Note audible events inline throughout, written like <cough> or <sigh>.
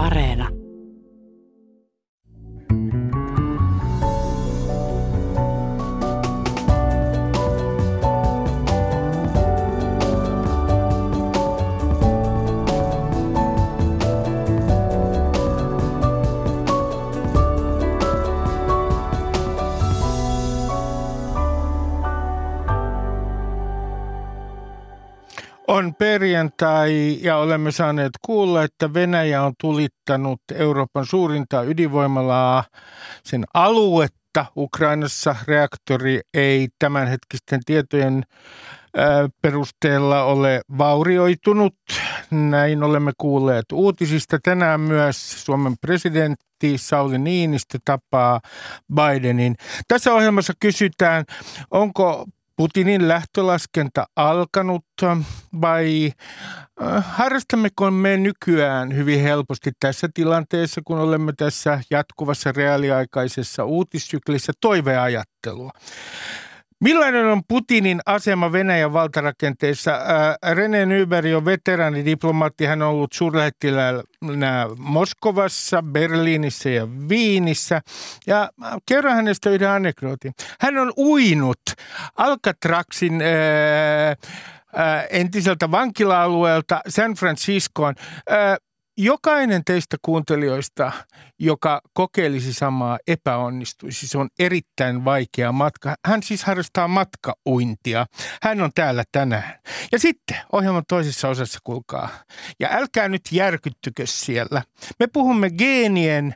Areena. Perjantai ja olemme saaneet kuulla, että Venäjä on tulittanut Euroopan suurinta ydinvoimalaa, sen aluetta. Ukrainassa reaktori ei tämänhetkisten tietojen perusteella ole vaurioitunut. Näin olemme kuulleet uutisista. Tänään myös Suomen presidentti Sauli Niinistö tapaa Bidenin. Tässä ohjelmassa kysytään, onko Putinin lähtölaskenta alkanut vai äh, harrastammeko me nykyään hyvin helposti tässä tilanteessa, kun olemme tässä jatkuvassa reaaliaikaisessa uutissyklissä toiveajattelua? Millainen on Putinin asema Venäjän valtarakenteessa? Äh, René Nyberg on veteraanidiplomaatti. Hän on ollut suurlähettiläänä Moskovassa, Berliinissä ja Viinissä. Ja kerron hänestä yhden anekdootin. Hän on uinut Alcatrazin äh, äh, entiseltä vankila-alueelta San Franciscoon. Äh, jokainen teistä kuuntelijoista, joka kokeilisi samaa, epäonnistuisi. Se on erittäin vaikea matka. Hän siis harrastaa matkauintia. Hän on täällä tänään. Ja sitten ohjelman toisessa osassa, kuulkaa. Ja älkää nyt järkyttykö siellä. Me puhumme geenien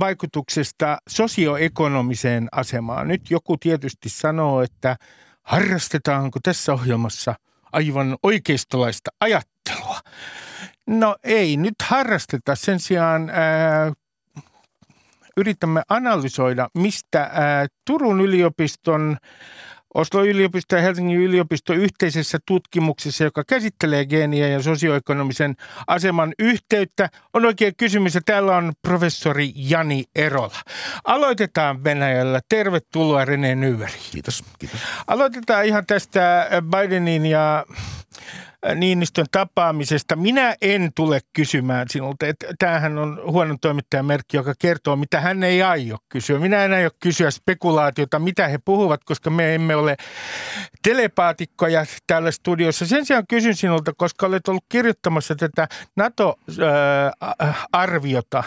vaikutuksesta sosioekonomiseen asemaan. Nyt joku tietysti sanoo, että harrastetaanko tässä ohjelmassa aivan oikeistolaista ajattelua. No ei nyt harrasteta. Sen sijaan ää, yritämme analysoida, mistä ää, Turun yliopiston Oslo yliopisto ja Helsingin yliopisto yhteisessä tutkimuksessa, joka käsittelee geeniä ja sosioekonomisen aseman yhteyttä, on oikein kysymys. Ja täällä on professori Jani Erola. Aloitetaan Venäjällä. Tervetuloa René Nyveri. Kiitos, kiitos. Aloitetaan ihan tästä Bidenin ja Niinistön tapaamisesta. Minä en tule kysymään sinulta, että tämähän on huonon toimittajan merkki, joka kertoo, mitä hän ei aio kysyä. Minä en aio kysyä spekulaatiota, mitä he puhuvat, koska me emme ole telepaatikkoja täällä studiossa. Sen sijaan kysyn sinulta, koska olet ollut kirjoittamassa tätä NATO-arviota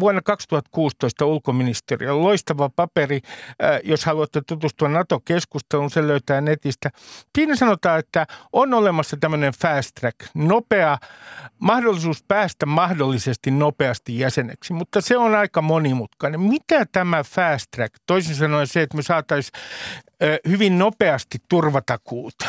vuonna 2016 ulkoministeriö. Loistava paperi, jos haluatte tutustua NATO-keskusteluun, se löytää netistä. Siinä sanotaan, että on olemassa tämmöinen tämmöinen fast track, nopea mahdollisuus päästä mahdollisesti nopeasti jäseneksi, mutta se on aika monimutkainen. Mitä tämä fast track, toisin sanoen se, että me saataisiin hyvin nopeasti turvatakuuta,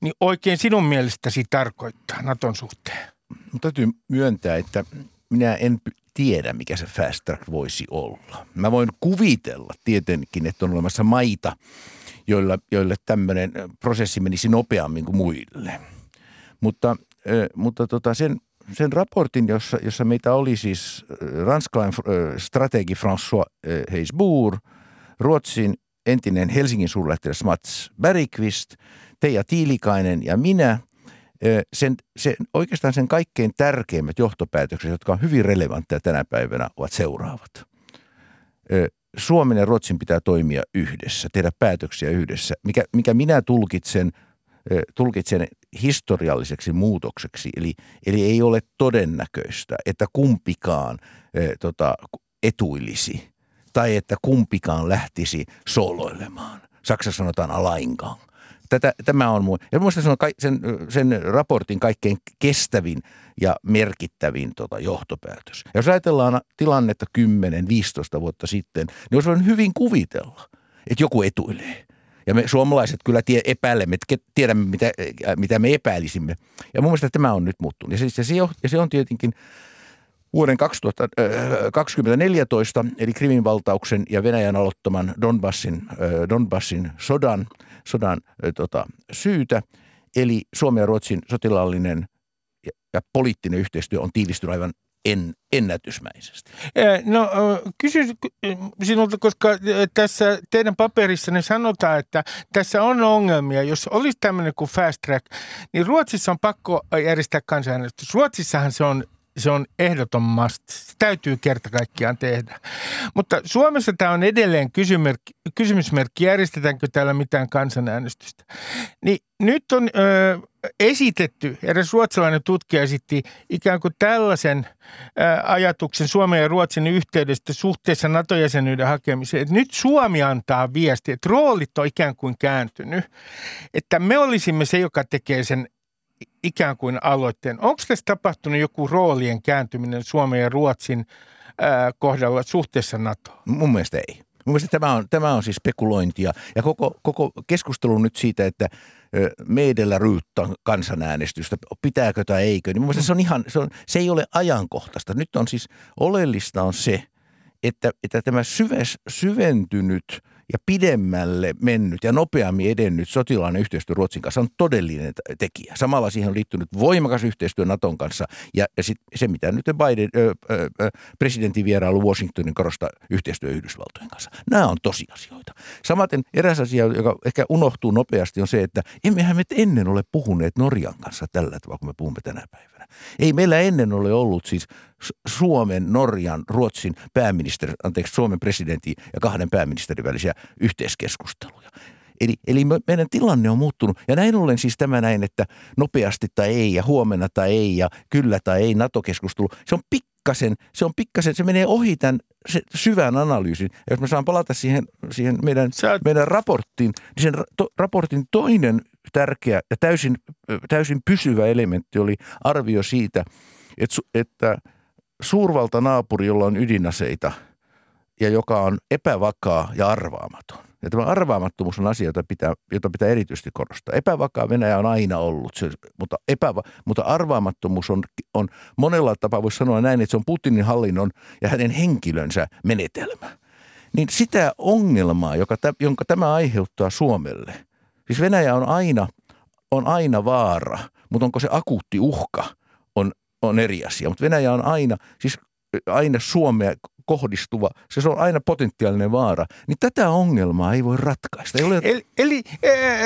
niin oikein sinun mielestäsi tarkoittaa Naton suhteen? Mutta täytyy myöntää, että minä en tiedä, mikä se fast track voisi olla. Mä voin kuvitella tietenkin, että on olemassa maita, joilla, joille tämmöinen prosessi menisi nopeammin kuin muille – mutta, mutta tota sen, sen raportin, jossa, jossa meitä oli siis ranskalainen strategi François Heisbourg, Ruotsin entinen Helsingin suurlähettiläs Mats Bergqvist, Teija Tiilikainen ja minä, sen, sen, oikeastaan sen kaikkein tärkeimmät johtopäätökset, jotka on hyvin relevantteja tänä päivänä, ovat seuraavat. Suomen ja Ruotsin pitää toimia yhdessä, tehdä päätöksiä yhdessä, mikä, mikä minä tulkitsen – tulkitsen historialliseksi muutokseksi. Eli, eli ei ole todennäköistä, että kumpikaan e, tota, etuilisi tai että kumpikaan lähtisi soloilemaan. Saksassa sanotaan alainkaan. Tätä, tämä on mun, ja minusta se on sen, sen raportin kaikkein kestävin ja merkittävin tota, johtopäätös. Ja jos ajatellaan tilannetta 10-15 vuotta sitten, niin olisi hyvin kuvitella, että joku etuilee. Ja me suomalaiset kyllä tie, epäilemme, tiedämme, mitä, äh, mitä me epäilisimme. Ja mun mielestä tämä on nyt muuttunut. Ja se, ja se, on, ja se on tietenkin vuoden 2014, äh, eli Krimin valtauksen ja Venäjän aloittaman Donbassin, äh, Donbassin sodan, sodan tota, syytä. Eli Suomen ja Ruotsin sotilaallinen ja, ja poliittinen yhteistyö on tiivistynyt aivan en, ennätysmäisesti? No kysyn sinulta, koska tässä teidän paperissanne sanotaan, että tässä on ongelmia. Jos olisi tämmöinen kuin fast track, niin Ruotsissa on pakko järjestää kansanäänestys. Ruotsissahan se on se on ehdoton must. Se täytyy kerta kaikkiaan tehdä. Mutta Suomessa tämä on edelleen kysymysmerkki, kysymysmerkki järjestetäänkö täällä mitään kansanäänestystä. Niin nyt on ö, esitetty, eräs ruotsalainen tutkija esitti ikään kuin tällaisen ö, ajatuksen Suomen ja Ruotsin yhteydestä suhteessa NATO-jäsenyyden hakemiseen. Että nyt Suomi antaa viesti, että roolit on ikään kuin kääntynyt. Että me olisimme se, joka tekee sen ikään kuin aloitteen. Onko tässä tapahtunut joku roolien kääntyminen Suomen ja Ruotsin ää, kohdalla suhteessa NATOon? Mun mielestä ei. Mun mielestä tämä on, tämä on siis spekulointia ja koko, koko keskustelu nyt siitä, että meidellä ryyttä kansanäänestystä, pitääkö tai eikö, niin mun mielestä se on ihan, se, on, se ei ole ajankohtaista. Nyt on siis, oleellista on se, että, että tämä syves, syventynyt – ja pidemmälle mennyt ja nopeammin edennyt sotilainen yhteistyö Ruotsin kanssa on todellinen tekijä. Samalla siihen on liittynyt voimakas yhteistyö Naton kanssa ja, sit se, mitä nyt Biden, ö, ö, presidentin vierailu Washingtonin korostaa yhteistyö Yhdysvaltojen kanssa. Nämä on tosiasioita. Samaten eräs asia, joka ehkä unohtuu nopeasti, on se, että emmehän me ennen ole puhuneet Norjan kanssa tällä tavalla, kun me puhumme tänä päivänä. Ei meillä ennen ole ollut siis Suomen, Norjan, Ruotsin pääministeri, anteeksi, Suomen presidentin ja kahden pääministerin välisiä yhteiskeskusteluja. Eli, eli meidän tilanne on muuttunut. Ja näin ollen siis tämä näin, että nopeasti tai ei ja huomenna tai ei ja kyllä tai ei NATO-keskustelu. Se on pikkasen, se on pikkasen, se menee ohi tämän se syvän analyysin. Ja jos mä saan palata siihen, siihen meidän, Sä... meidän raporttiin, niin sen to, raportin toinen tärkeä ja täysin, täysin pysyvä elementti oli arvio siitä, että, että suurvalta naapuri, jolla on ydinaseita ja joka on epävakaa ja arvaamaton. Ja tämä arvaamattomuus on asia, jota pitää, jota pitää erityisesti korostaa. Epävakaa Venäjä on aina ollut, se, mutta, epäva, mutta arvaamattomuus on, on monella tapaa, voisi sanoa näin, että se on Putinin hallinnon ja hänen henkilönsä menetelmä. Niin sitä ongelmaa, joka, jonka tämä aiheuttaa Suomelle, siis Venäjä on aina, on aina vaara, mutta onko se akuutti uhka – on eri asia. Mutta Venäjä on aina, siis aina Suomea kohdistuva, se on aina potentiaalinen vaara, niin tätä ongelmaa ei voi ratkaista. Ei ole... Eli, eli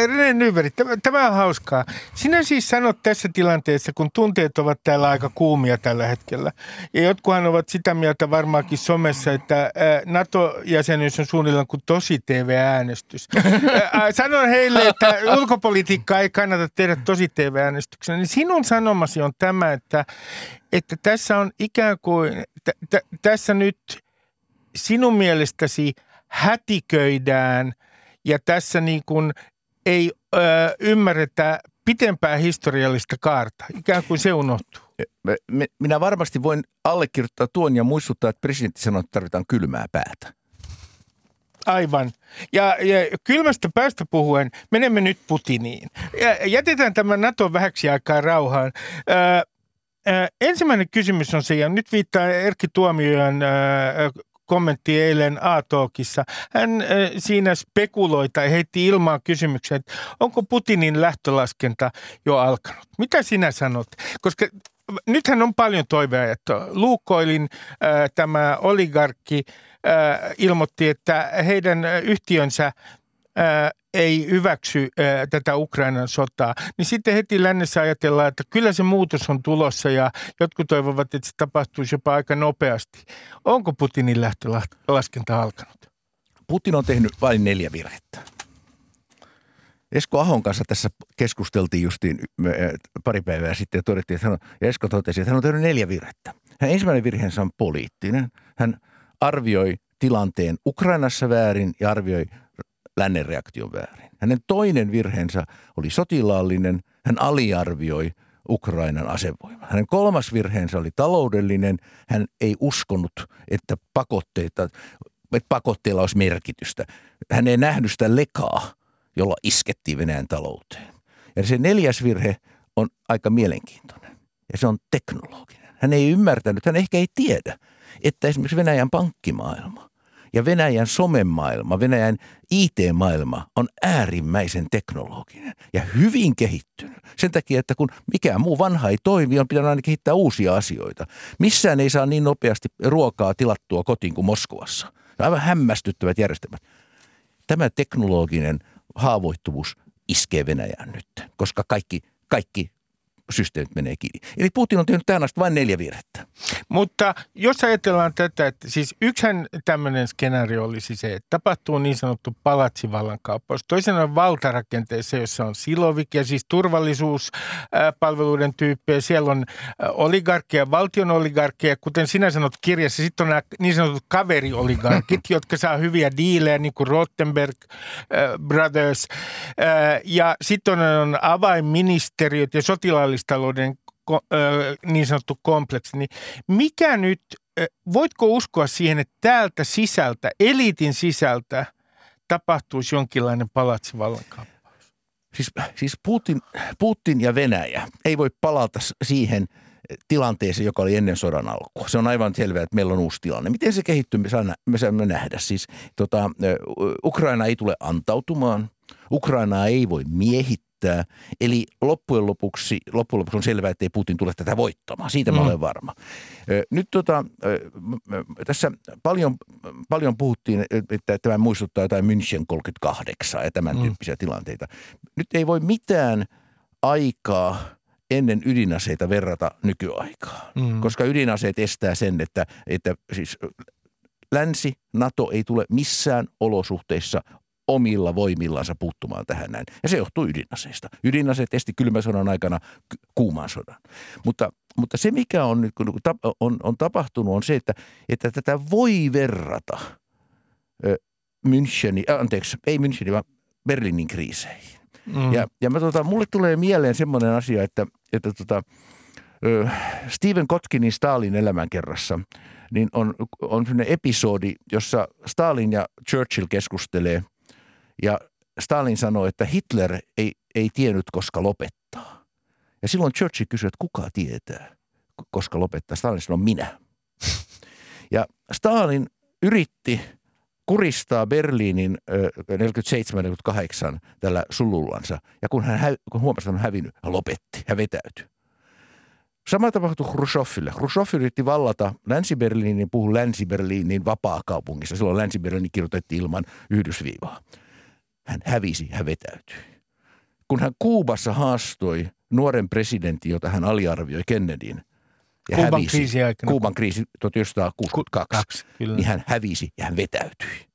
René Nyberg, tämä, tämä on hauskaa. Sinä siis sanot tässä tilanteessa, kun tunteet ovat täällä aika kuumia tällä hetkellä, ja jotkuhan ovat sitä mieltä varmaankin somessa, että NATO-jäsenyys on suunnilleen kuin tosi TV-äänestys. <laughs> Sanon heille, että ulkopolitiikkaa ei kannata tehdä tosi TV-äänestyksenä, niin sinun sanomasi on tämä, että, että tässä on ikään kuin, t- t- tässä nyt sinun mielestäsi hätiköidään ja tässä niin kuin ei ö, ymmärretä pitempää historiallista kaarta, ikään kuin se unohtuu. Minä varmasti voin allekirjoittaa tuon ja muistuttaa, että presidentti sanoi, että tarvitaan kylmää päätä. Aivan. Ja, ja kylmästä päästä puhuen, menemme nyt Putiniin. Ja jätetään tämä NATO vähäksi aikaa rauhaan. Ö, ensimmäinen kysymys on se, ja nyt viittaa Erkki Tuomiojan kommentti eilen A-talkissa. Hän siinä spekuloi tai heitti ilmaan kysymyksen, että onko Putinin lähtölaskenta jo alkanut. Mitä sinä sanot? Koska nythän on paljon toiveja, että Luukoilin tämä oligarkki ilmoitti, että heidän yhtiönsä ei hyväksy tätä Ukrainan sotaa, niin sitten heti lännessä ajatellaan, että kyllä se muutos on tulossa ja jotkut toivovat, että se tapahtuisi jopa aika nopeasti. Onko Putinin lähtölaskenta alkanut? Putin on tehnyt vain neljä virhettä. Esko Ahon kanssa tässä keskusteltiin justiin pari päivää sitten ja todettiin, että hän on, ja Esko totesi, että hän on tehnyt neljä virhettä. Hän ensimmäinen virheensä on poliittinen. Hän arvioi tilanteen Ukrainassa väärin ja arvioi lännen reaktion väärin. Hänen toinen virheensä oli sotilaallinen. Hän aliarvioi Ukrainan asevoiman. Hänen kolmas virheensä oli taloudellinen. Hän ei uskonut, että pakotteita, että pakotteilla olisi merkitystä. Hän ei nähnyt sitä lekaa, jolla iskettiin Venäjän talouteen. Ja se neljäs virhe on aika mielenkiintoinen. Ja se on teknologinen. Hän ei ymmärtänyt, hän ehkä ei tiedä, että esimerkiksi Venäjän pankkimaailma ja Venäjän somemaailma, Venäjän IT-maailma on äärimmäisen teknologinen ja hyvin kehittynyt. Sen takia, että kun mikään muu vanha ei toimi, on pitänyt aina kehittää uusia asioita. Missään ei saa niin nopeasti ruokaa tilattua kotiin kuin Moskovassa. Aivan hämmästyttävät järjestelmät. Tämä teknologinen haavoittuvuus iskee Venäjään nyt, koska kaikki, kaikki systeemit menee kiinni. Eli Putin on tehnyt tähän asti vain neljä virhettä. Mutta jos ajatellaan tätä, että siis yksihän tämmöinen skenaario olisi se, että tapahtuu niin sanottu palatsivallankaappaus. Toisena on valtarakenteessa, jossa on silovik ja siis turvallisuuspalveluiden tyyppejä. Siellä on oligarkkeja, valtion oligarkkeja, kuten sinä sanot kirjassa. Sitten on nämä niin sanotut kaverioligarkit, <laughs> jotka saa hyviä diilejä, niin kuin Rottenberg Brothers. Ja sitten on avainministeriöt ja sotilaallistalouden niin sanottu kompleksi, niin mikä nyt, voitko uskoa siihen, että täältä sisältä, eliitin sisältä tapahtuisi jonkinlainen palatsivallankaappaus? Siis, siis Putin, Putin ja Venäjä ei voi palata siihen tilanteeseen, joka oli ennen sodan alkua. Se on aivan selvää, että meillä on uusi tilanne. Miten se kehittyy, me saamme nähdä. Siis, tota, Ukraina ei tule antautumaan. Ukrainaa ei voi miehittää riittää. Eli loppujen lopuksi, loppujen lopuksi on selvää, että ei Putin tule tätä voittamaan. Siitä mä mm. olen varma. Nyt tota, tässä paljon, paljon puhuttiin, että tämä muistuttaa jotain München 38 ja tämän mm. tyyppisiä tilanteita. Nyt ei voi mitään aikaa ennen ydinaseita verrata nykyaikaa, mm. koska ydinaseet estää sen, että, että siis länsi, NATO ei tule missään olosuhteissa omilla voimillansa puuttumaan tähän näin. Ja se johtuu ydinaseista. Ydinaseet esti kylmän sodan aikana kuuman sodan. Mutta, mutta se, mikä on, nyt, on, on tapahtunut, on se, että, että tätä voi verrata Müncheni, äh, anteeksi, ei Müncheni, vaan Berliinin kriiseihin. Mm. Ja, ja mä, tota, mulle tulee mieleen semmoinen asia, että, että tota, Steven Kotkinin Stalin elämänkerrassa niin on, on sellainen episodi, jossa Stalin ja Churchill keskustelee – ja Stalin sanoi, että Hitler ei, ei tiennyt, koska lopettaa. Ja silloin Churchill kysyi, että kuka tietää, koska lopettaa. Stalin sanoi, minä. <laughs> Ja Stalin yritti kuristaa Berliinin 47-48 tällä sulullansa. Ja kun hän hä- kun huomasi, että hän on hävinnyt, hän lopetti, hän vetäytyi. Sama tapahtui Khrushcheville. Khrushchev yritti vallata Länsi-Berliinin, puhu Länsi-Berliinin vapaa-kaupungissa. Silloin Länsi-Berliini kirjoitettiin ilman yhdysviivaa hän hävisi, hän vetäytyi. Kun hän Kuubassa haastoi nuoren presidentin, jota hän aliarvioi Kennedyn, ja Kuuban hävisi, kriisi aikana. Kuuban kriisi 1962, Kaksi, kyllä. niin hän hävisi ja hän vetäytyi.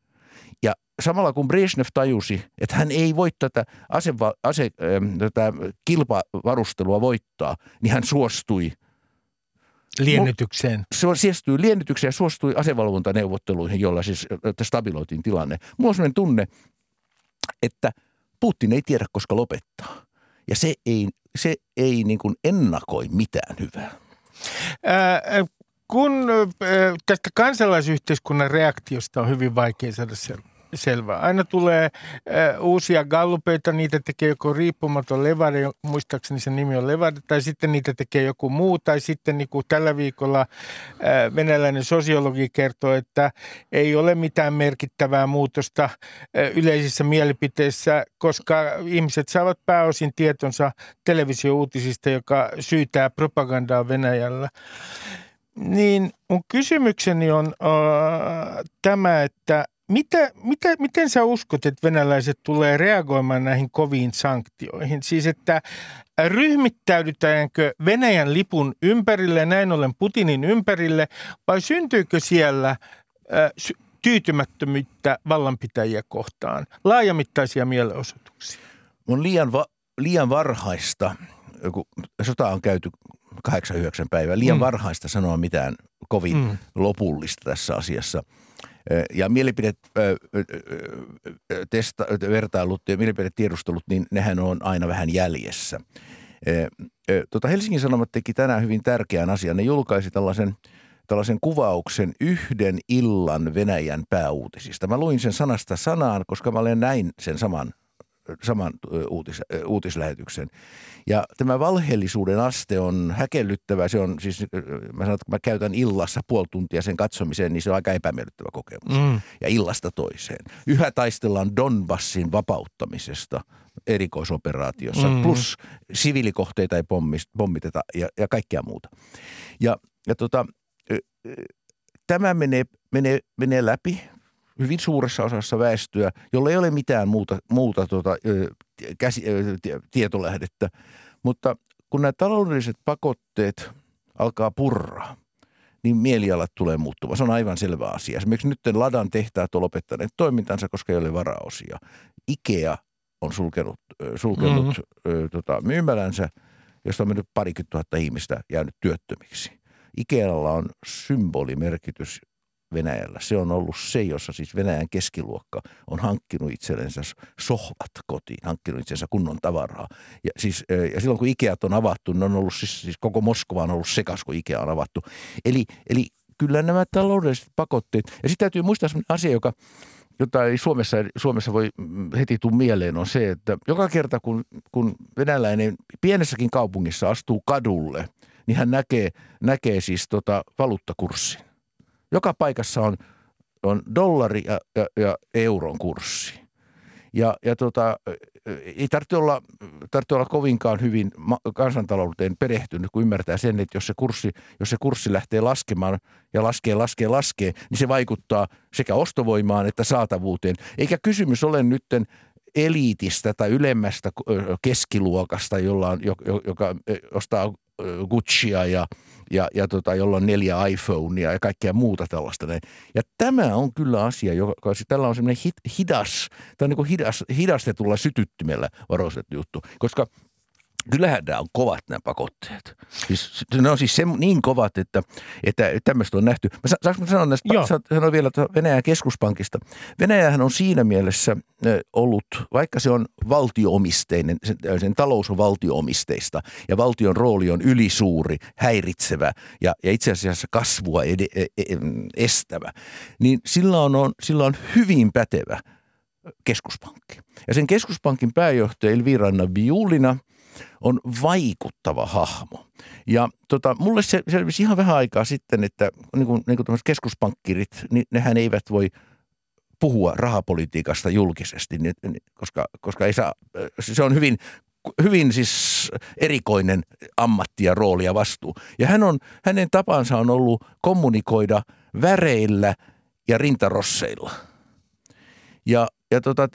Ja samalla kun Brezhnev tajusi, että hän ei voi tätä, aseva, ase, tätä kilpavarustelua voittaa, niin hän suostui Liennytykseen. Se suostui liennytykseen ja suostui asevalvontaneuvotteluihin, jolla siis stabiloitiin tilanne. Mulla on sellainen tunne, että Putin ei tiedä, koska lopettaa. Ja se ei, se ei niin kuin ennakoi mitään hyvää. Ää, kun tästä kansalaisyhteiskunnan reaktiosta on hyvin vaikea saada selvää selvä. Aina tulee äh, uusia gallupeita, niitä tekee joku riippumaton Levade, muistaakseni sen nimi on Levade, tai sitten niitä tekee joku muu, tai sitten niin kuin tällä viikolla äh, venäläinen sosiologi kertoo, että ei ole mitään merkittävää muutosta äh, yleisissä mielipiteissä, koska ihmiset saavat pääosin tietonsa televisiouutisista, joka syytää propagandaa Venäjällä. Niin mun kysymykseni on äh, tämä, että mitä, mitä, miten sä uskot, että venäläiset tulee reagoimaan näihin koviin sanktioihin? Siis, että ryhmittäydytäänkö Venäjän lipun ympärille, näin ollen Putinin ympärille, vai syntyykö siellä äh, tyytymättömyyttä vallanpitäjiä kohtaan, laajamittaisia mielenosoituksia? On liian, va- liian varhaista, kun sota on käyty 8-9 päivää, liian mm. varhaista sanoa mitään kovin mm. lopullista tässä asiassa – ja mielipidetestailut ja mielipidetiedustelut, niin nehän on aina vähän jäljessä. Tota Helsingin Sanomat teki tänään hyvin tärkeän asian. Ne julkaisi tällaisen, tällaisen kuvauksen yhden illan Venäjän pääuutisista. Mä luin sen sanasta sanaan, koska mä olen näin sen saman saman uutis, uutislähetyksen. Ja tämä valheellisuuden aste on häkellyttävä. Se on siis, mä sanon, että mä käytän illassa puoli tuntia sen katsomiseen, niin se on aika epämiellyttävä kokemus. Mm. Ja illasta toiseen. Yhä taistellaan Donbassin vapauttamisesta erikoisoperaatiossa, mm. plus siviilikohteita ei pommiteta ja, ja kaikkea muuta. Ja, ja tota, tämä menee, menee, menee läpi hyvin suuressa osassa väestöä, jolla ei ole mitään muuta, muuta tota, käsi, tietolähdettä. Mutta kun nämä taloudelliset pakotteet alkaa purraa, niin mielialat tulee muuttumaan. Se on aivan selvä asia. Esimerkiksi nyt Ladan tehtaat on lopettaneet toimintansa, koska ei ole varaosia. Ikea on sulkenut, sulkenut mm-hmm. tota, myymälänsä, josta on mennyt parikymmentä tuhatta ihmistä jäänyt työttömiksi. Ikealla on symbolimerkitys Venäjällä. Se on ollut se, jossa siis Venäjän keskiluokka on hankkinut itsellensä sohvat kotiin, hankkinut itsensä kunnon tavaraa. Ja, siis, ja silloin kun Ikeat on avattu, ne on ollut siis, siis koko Moskova on ollut sekas, kun Ikea on avattu. Eli, eli kyllä nämä taloudelliset pakotteet, ja sitten täytyy muistaa sellainen asia, joka, jota ei Suomessa, Suomessa voi heti tuu mieleen, on se, että joka kerta kun, kun venäläinen pienessäkin kaupungissa astuu kadulle, niin hän näkee, näkee siis tota valuuttakurssin. Joka paikassa on, on dollari ja, ja, ja euron kurssi. Ja, ja tota, ei tarvitse olla, tarvitse olla kovinkaan hyvin kansantalouteen perehtynyt, kun ymmärtää sen, että jos se, kurssi, jos se kurssi lähtee laskemaan ja laskee, laskee, laskee, niin se vaikuttaa sekä ostovoimaan että saatavuuteen. Eikä kysymys ole nytten eliitistä tai ylemmästä keskiluokasta, jolla on, joka ostaa Guccia ja, ja, ja tota, jolla on neljä iPhonea ja kaikkea muuta tällaista. Ja tämä on kyllä asia, joka tällä on semmoinen hidas, tämä on niin kuin hidas, hidastetulla sytyttimellä varustettu juttu, koska – kyllähän nämä on kovat nämä pakotteet. Siis, ne on siis se, niin kovat, että, että tämmöistä on nähty. Mä, saanko mä sanoa näistä, sanoa vielä Venäjän keskuspankista. Venäjähän on siinä mielessä ollut, vaikka se on valtioomisteinen, sen, sen talous on valtioomisteista ja valtion rooli on ylisuuri, häiritsevä ja, ja itse asiassa kasvua ed, e, e, estävä, niin sillä on, on, sillä on hyvin pätevä keskuspankki. Ja sen keskuspankin pääjohtaja Elvira Nabiulina – on vaikuttava hahmo. Ja tota, mulle se selvisi ihan vähän aikaa sitten, että niin kuin, niin kuin keskuspankkirit, niin nehän eivät voi puhua rahapolitiikasta julkisesti, niin, koska, koska ei saa, se on hyvin hyvin siis erikoinen ammatti ja rooli ja vastuu. Ja hän on, hänen tapansa on ollut kommunikoida väreillä ja rintarosseilla. Ja, ja tota,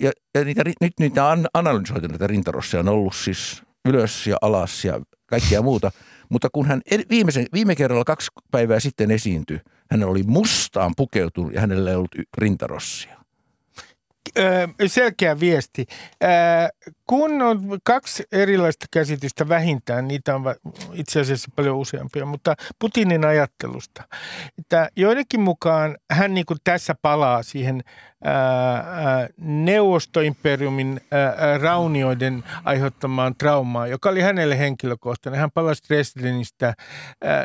ja, ja niitä, nyt niitä on analysoitu näitä rintarosseja on ollut siis ylös ja alas ja kaikkea muuta. Mutta kun hän viimeisen, viime kerralla kaksi päivää sitten esiintyi, hän oli mustaan pukeutunut ja hänellä ei ollut rintarossia selkeä viesti. Kun on kaksi erilaista käsitystä vähintään, niitä on itse asiassa paljon useampia, mutta Putinin ajattelusta. Että joidenkin mukaan hän niin kuin tässä palaa siihen neuvostoimperiumin raunioiden aiheuttamaan traumaan, joka oli hänelle henkilökohtainen. Hän palasi Dresdenistä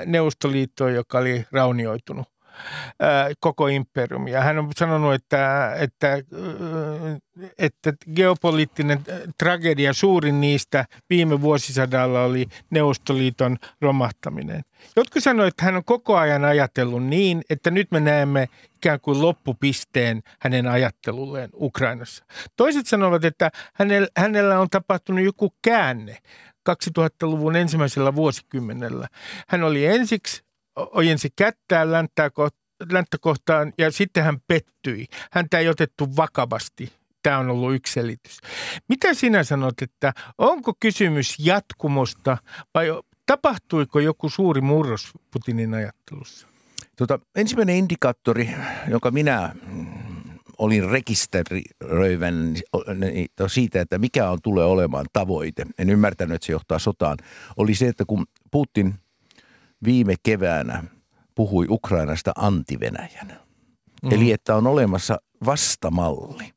Neuvostoliittoon, joka oli raunioitunut koko imperiumi. Ja hän on sanonut, että, että, että geopoliittinen tragedia, suurin niistä viime vuosisadalla oli Neuvostoliiton romahtaminen. Jotkut sanoivat, että hän on koko ajan ajatellut niin, että nyt me näemme ikään kuin loppupisteen hänen ajattelulleen Ukrainassa. Toiset sanovat, että hänellä, hänellä on tapahtunut joku käänne 2000-luvun ensimmäisellä vuosikymmenellä. Hän oli ensiksi ojensi kättään länttää länttä kohtaan ja sitten hän pettyi. Häntä ei otettu vakavasti. Tämä on ollut yksi selitys. Mitä sinä sanot, että onko kysymys jatkumosta vai tapahtuiko joku suuri murros Putinin ajattelussa? Tota, ensimmäinen indikaattori, jonka minä olin rekisteröivän niin siitä, että mikä on tulee olemaan tavoite. En ymmärtänyt, että se johtaa sotaan. Oli se, että kun Putin viime keväänä puhui Ukrainasta antivenäjän. Mm. Eli että on olemassa vastamalli.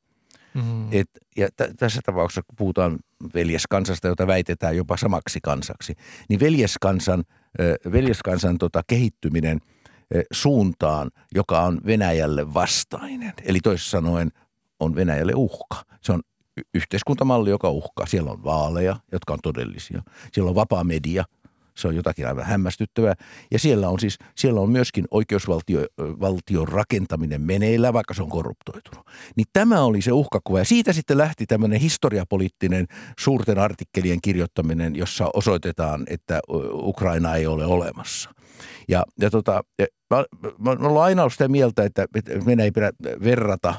Mm. Et, ja t- tässä tapauksessa, kun puhutaan veljeskansasta, jota väitetään jopa samaksi kansaksi, niin veljeskansan, äh, veljeskansan tota, kehittyminen äh, suuntaan, joka on Venäjälle vastainen. Eli toisin sanoen on Venäjälle uhka. Se on yhteiskuntamalli, joka uhkaa. Siellä on vaaleja, jotka on todellisia. Siellä on vapaa media, se on jotakin aivan hämmästyttävää. Ja siellä on siis, siellä on myöskin oikeusvaltion rakentaminen meneillä, vaikka se on korruptoitunut. Niin tämä oli se uhkakuva. Ja siitä sitten lähti tämmöinen historiapoliittinen suurten artikkelien kirjoittaminen, jossa osoitetaan, että Ukraina ei ole olemassa. Ja, ja tota, mä, mä olen aina ollut sitä mieltä, että meidän ei pidä verrata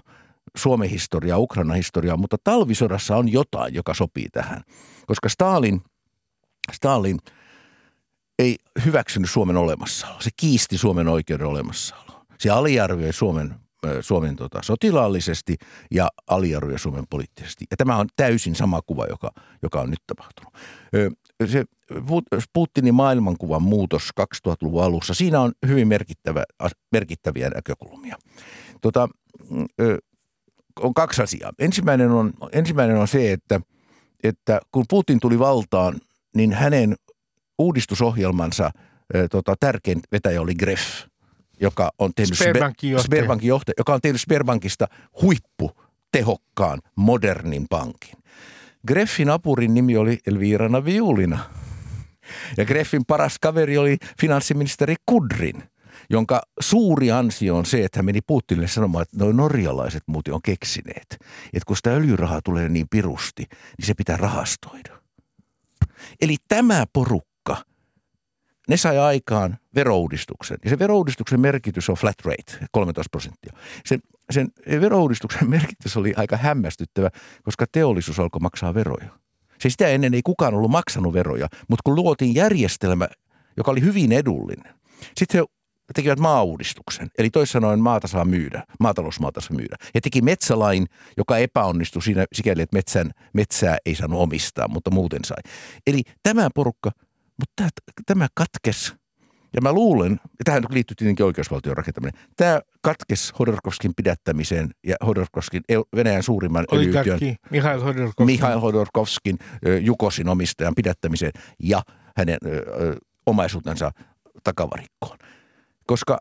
Suomen historiaa, Ukraina historiaa, mutta talvisodassa on jotain, joka sopii tähän. Koska Stalin – Stalin ei hyväksynyt Suomen olemassaoloa. Se kiisti Suomen oikeuden olemassaoloa. Se aliarvioi Suomen, Suomen tota, sotilaallisesti ja aliarvioi Suomen poliittisesti. Ja tämä on täysin sama kuva, joka, joka on nyt tapahtunut. Se Putinin maailmankuvan muutos 2000-luvun alussa, siinä on hyvin merkittävä, merkittäviä näkökulmia. Tota, on kaksi asiaa. Ensimmäinen on, ensimmäinen on se, että, että kun Putin tuli valtaan, niin hänen uudistusohjelmansa tota, tärkein vetäjä oli Greff, joka on tehnyt Sperbankin johtaja. Sperbankin johtaja, joka on tehnyt Sperbankista huippu tehokkaan, modernin pankin. Greffin apurin nimi oli Elvira Naviulina. Ja Greffin paras kaveri oli finanssiministeri Kudrin, jonka suuri ansio on se, että hän meni Putinille sanomaan, että noin norjalaiset muuten on keksineet, että kun sitä öljyrahaa tulee niin pirusti, niin se pitää rahastoida. Eli tämä porukka, ne sai aikaan verouudistuksen. Ja se verouudistuksen merkitys on flat rate, 13 prosenttia. Sen, sen verouudistuksen <laughs> merkitys oli aika hämmästyttävä, koska teollisuus alkoi maksaa veroja. Se sitä ennen ei kukaan ollut maksanut veroja, mutta kun luotiin järjestelmä, joka oli hyvin edullinen. Sitten he tekivät maauudistuksen. Eli toisin sanoen maata saa myydä, maatalousmaata saa myydä. He teki metsälain, joka epäonnistui siinä sikäli, että metsän, metsää ei saanut omistaa, mutta muuten sai. Eli tämä porukka, mutta tämä, katkes, ja mä luulen, ja tähän liittyy tietenkin oikeusvaltion rakentaminen, tämä katkes Hodorkovskin pidättämiseen ja Hodorkovskin, Venäjän suurimman öljyyhtiön, Mihail Hodorkovskin. Mihail Hodorkovskin Jukosin omistajan pidättämiseen ja hänen omaisuutensa takavarikkoon koska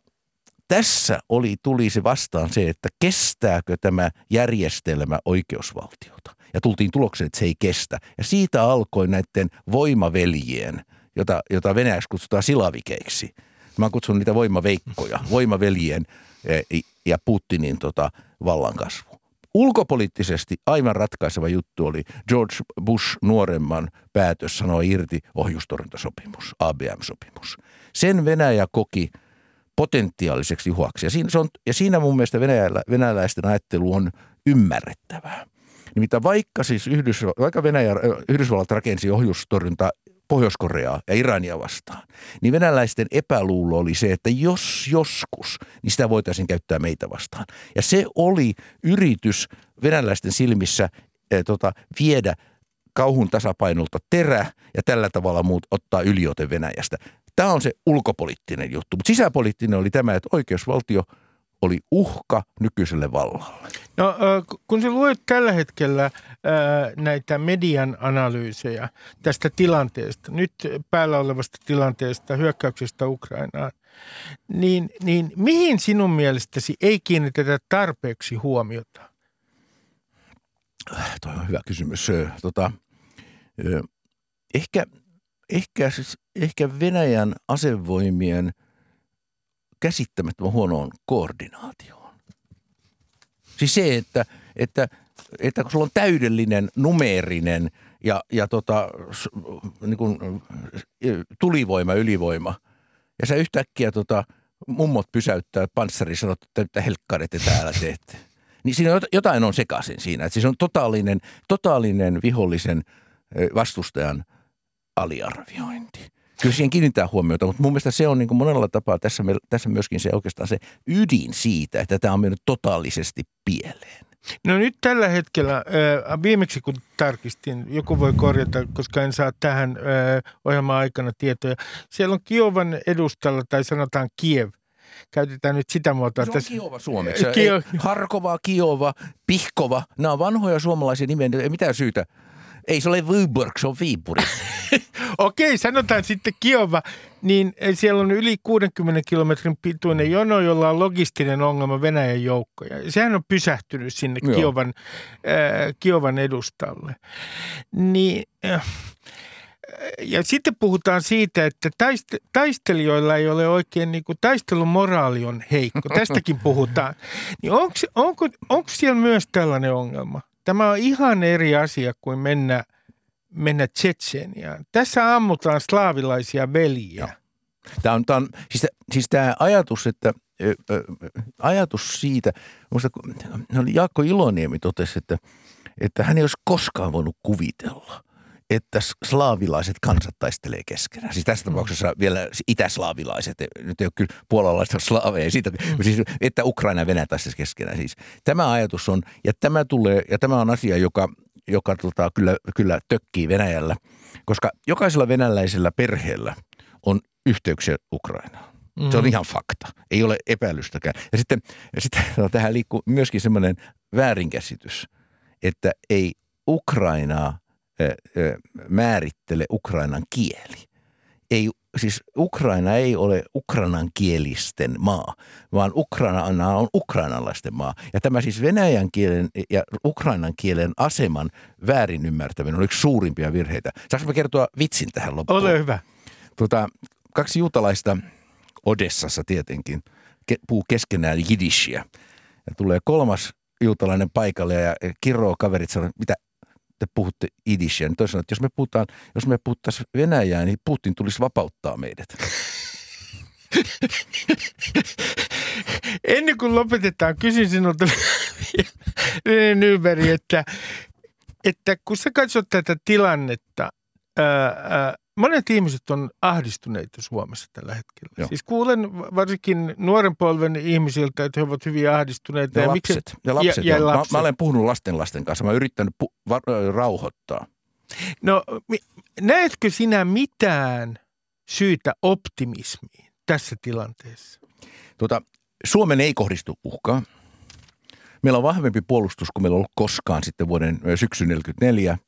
tässä oli, tuli se vastaan se, että kestääkö tämä järjestelmä oikeusvaltiota. Ja tultiin tulokseen, että se ei kestä. Ja siitä alkoi näiden voimaveljien, jota, jota venäjäksi kutsutaan silavikeiksi. Mä oon kutsunut niitä voimaveikkoja, voimaveljien e, ja Putinin tota, vallankasvu. Ulkopoliittisesti aivan ratkaiseva juttu oli George Bush nuoremman päätös sanoa irti ohjustorjuntasopimus, ABM-sopimus. Sen Venäjä koki – potentiaaliseksi uhaksi. Ja siinä, se on, ja siinä mun mielestä venäjälä, venäläisten ajattelu on ymmärrettävää. Nimittäin vaikka siis Yhdysvallat, vaikka Venäjä, Yhdysvallat rakensi ohjustorjunta Pohjois-Koreaa ja Irania vastaan, niin venäläisten epäluulo oli se, että jos joskus, niin sitä voitaisiin käyttää meitä vastaan. Ja se oli yritys venäläisten silmissä eh, tota, viedä kauhun tasapainolta terä ja tällä tavalla muut ottaa yliote Venäjästä. Tämä on se ulkopoliittinen juttu, mutta sisäpoliittinen oli tämä, että oikeusvaltio oli uhka nykyiselle vallalle. No kun sä luet tällä hetkellä näitä median analyysejä tästä tilanteesta, nyt päällä olevasta tilanteesta, hyökkäyksestä Ukrainaan, niin, niin mihin sinun mielestäsi ei kiinnitetä tarpeeksi huomiota? Tuo on hyvä kysymys. Tota, ehkä, ehkä, siis, ehkä Venäjän asevoimien käsittämättömän huonoon koordinaatioon. Siis se, että, että, että kun sulla on täydellinen numeerinen ja, ja tota, niin kuin, tulivoima, ylivoima, ja sä yhtäkkiä tota, mummot pysäyttää panssari sanot, että mitä helkkarit te täällä teette. Niin siinä jotain on sekaisin siinä. Että siis on totaalinen, totaalinen vihollisen vastustajan aliarviointi. Kyllä siihen kiinnittää huomiota, mutta mun mielestä se on niin kuin monella tapaa tässä, tässä myöskin se oikeastaan se ydin siitä, että tämä on mennyt totaalisesti pieleen. No nyt tällä hetkellä, äh, viimeksi kun tarkistin, joku voi korjata, koska en saa tähän äh, ohjelman aikana tietoja. Siellä on Kiovan edustalla, tai sanotaan Kiev, käytetään nyt sitä muotoa. Se on tässä. Kiova suomeksi. Kio... Harkova, Kiova, Pihkova, nämä on vanhoja suomalaisia nimiä, ei mitään syytä ei se ole Vyborg, se on Viipuri. <laughs> Okei, sanotaan sitten Kiova, niin siellä on yli 60 kilometrin pituinen jono, jolla on logistinen ongelma Venäjän joukkoja. Sehän on pysähtynyt sinne Kiovan, äh, Kiovan edustalle. Niin, äh, ja sitten puhutaan siitä, että taist- taistelijoilla ei ole oikein, niin kuin taistelumoraali on heikko. <laughs> Tästäkin puhutaan. Niin onko, onko, onko siellä myös tällainen ongelma? Tämä on ihan eri asia kuin mennä, mennä Tsetseeniaan. Tässä ammutaan slaavilaisia veljiä. Tämä on, tämä on siis, siis tämä ajatus, että ajatus siitä, musta, Jaakko Iloniemi totesi, että, että hän ei olisi koskaan voinut kuvitella, että slaavilaiset kansat taistelee keskenään. Siis tässä tapauksessa vielä itäslaavilaiset, nyt ei ole kyllä puolalaista slaaveja, siitä, mm. siis, että Ukraina ja Venäjä taistelee keskenään. Siis, tämä ajatus on, ja tämä, tulee, ja tämä on asia, joka, joka tota, kyllä, kyllä tökkii Venäjällä, koska jokaisella venäläisellä perheellä on yhteyksiä Ukrainaan. Mm. Se on mm. ihan fakta. Ei ole epäilystäkään. Ja sitten, ja sitten <laughs> no, tähän liikkuu myöskin semmoinen väärinkäsitys, että ei Ukrainaa määrittele Ukrainan kieli. Ei, siis Ukraina ei ole ukrainan kielisten maa, vaan Ukraina on ukrainalaisten maa. Ja tämä siis venäjän kielen ja ukrainan kielen aseman väärin ymmärtäminen on yksi suurimpia virheitä. Saanko mä kertoa vitsin tähän loppuun? Ole hyvä. Tuota, kaksi juutalaista Odessassa tietenkin ke- puhuu keskenään jidishiä. Ja tulee kolmas juutalainen paikalle ja kiroo kaverit sanoo, mitä te puhutte idishia, niin toisaalta, että jos me, puhutaan, jos me puhuttaisiin Venäjää, niin Putin tulisi vapauttaa meidät. Ennen kuin lopetetaan, kysyn sinulta <laughs> Nyberg, että, että kun sä katsot tätä tilannetta, ää, ää, monet ihmiset on ahdistuneita Suomessa tällä hetkellä. Joo. Siis kuulen varsinkin nuoren polven ihmisiltä, että he ovat hyvin ahdistuneita. Ja, ja lapset. Miksi, ja lapset, ja, ja lapset. Mä, mä olen puhunut lasten lasten kanssa. Mä oon yrittänyt pu- va- rauhoittaa. No näetkö sinä mitään syytä optimismiin tässä tilanteessa? Tuota, Suomen ei kohdistu uhkaa. Meillä on vahvempi puolustus kuin meillä on ollut koskaan sitten vuoden syksyn 1944.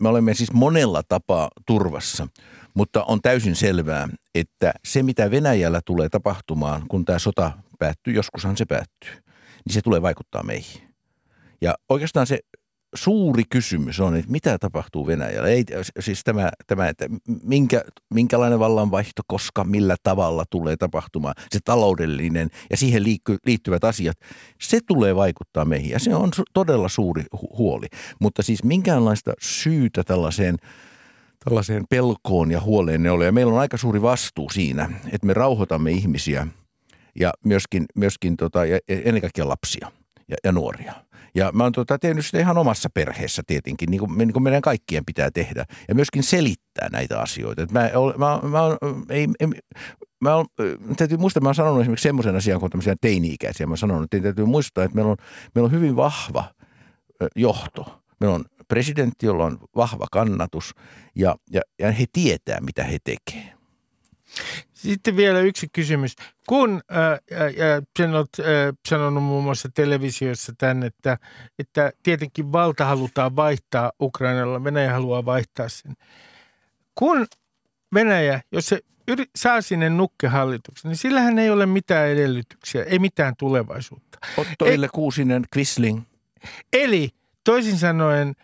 Me olemme siis monella tapaa turvassa, mutta on täysin selvää, että se mitä Venäjällä tulee tapahtumaan, kun tämä sota päättyy, joskushan se päättyy, niin se tulee vaikuttaa meihin. Ja oikeastaan se suuri kysymys on, että mitä tapahtuu Venäjällä. Ei, siis tämä, tämä että minkä, minkälainen vallanvaihto, koska, millä tavalla tulee tapahtumaan. Se taloudellinen ja siihen liittyvät asiat, se tulee vaikuttaa meihin. Ja se on todella suuri huoli. Mutta siis minkäänlaista syytä tällaiseen tällaiseen pelkoon ja huoleen ne ole. Ja meillä on aika suuri vastuu siinä, että me rauhoitamme ihmisiä ja myöskin, myöskin tota, ja ennen kaikkea lapsia ja, ja nuoria. Ja mä oon tota, tehnyt sitä ihan omassa perheessä tietenkin, niin kuin, niin kuin meidän kaikkien pitää tehdä. Ja myöskin selittää näitä asioita. Et mä, mä, mä, ei, ei, mä on, täytyy muistaa, mä oon sanonut esimerkiksi semmoisen asian kuin tämmöisiä teini-ikäisiä. Mä oon sanonut, että täytyy muistaa, että meillä on, meillä on hyvin vahva johto. Meillä on presidentti, jolla on vahva kannatus ja, ja, ja he tietää, mitä he tekevät. Sitten vielä yksi kysymys. Kun ja sen olet sanonut muun muassa televisiossa tänne, että, että tietenkin valta halutaan vaihtaa Ukrainalla, Venäjä haluaa vaihtaa sen. Kun Venäjä, jos se yri, saa sinne nukkehallituksen, niin sillähän ei ole mitään edellytyksiä, ei mitään tulevaisuutta. Otto Ille Kuusinen, Quisling. Eli toisin sanoen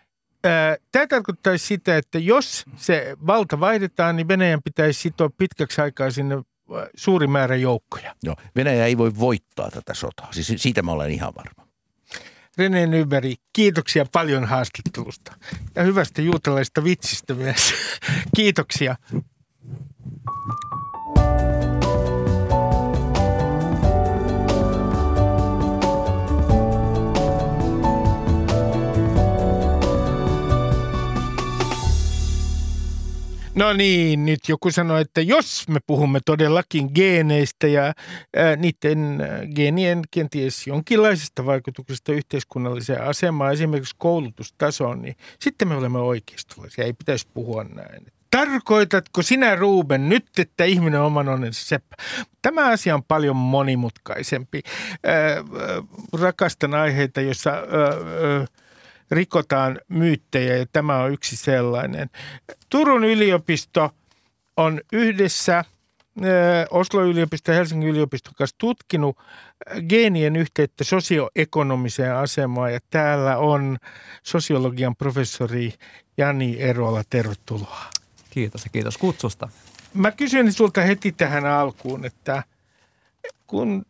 Tämä tarkoittaisi sitä, että jos se valta vaihdetaan, niin Venäjän pitäisi sitoa pitkäksi aikaa sinne suuri määrä joukkoja. Joo, Venäjä ei voi voittaa tätä sotaa. Siis siitä mä olen ihan varma. René Nyberg, kiitoksia paljon haastattelusta ja hyvästä juutalaista vitsistä myös. <laughs> kiitoksia. No niin, nyt joku sanoi, että jos me puhumme todellakin geeneistä ja ää, niiden geenien kenties jonkinlaisesta vaikutuksesta yhteiskunnalliseen asemaan, esimerkiksi koulutustasoon, niin sitten me olemme oikeistolaisia. Ei pitäisi puhua näin. Tarkoitatko sinä, Ruben, nyt, että ihminen on oman onnensa seppä? Tämä asia on paljon monimutkaisempi. Ää, rakastan aiheita, joissa... Ää, ää, rikotaan myyttejä ja tämä on yksi sellainen. Turun yliopisto on yhdessä Oslo yliopisto ja Helsingin yliopiston kanssa tutkinut geenien yhteyttä sosioekonomiseen asemaan ja täällä on sosiologian professori Jani Erola. Tervetuloa. Kiitos ja kiitos kutsusta. Mä kysyn sulta heti tähän alkuun, että kun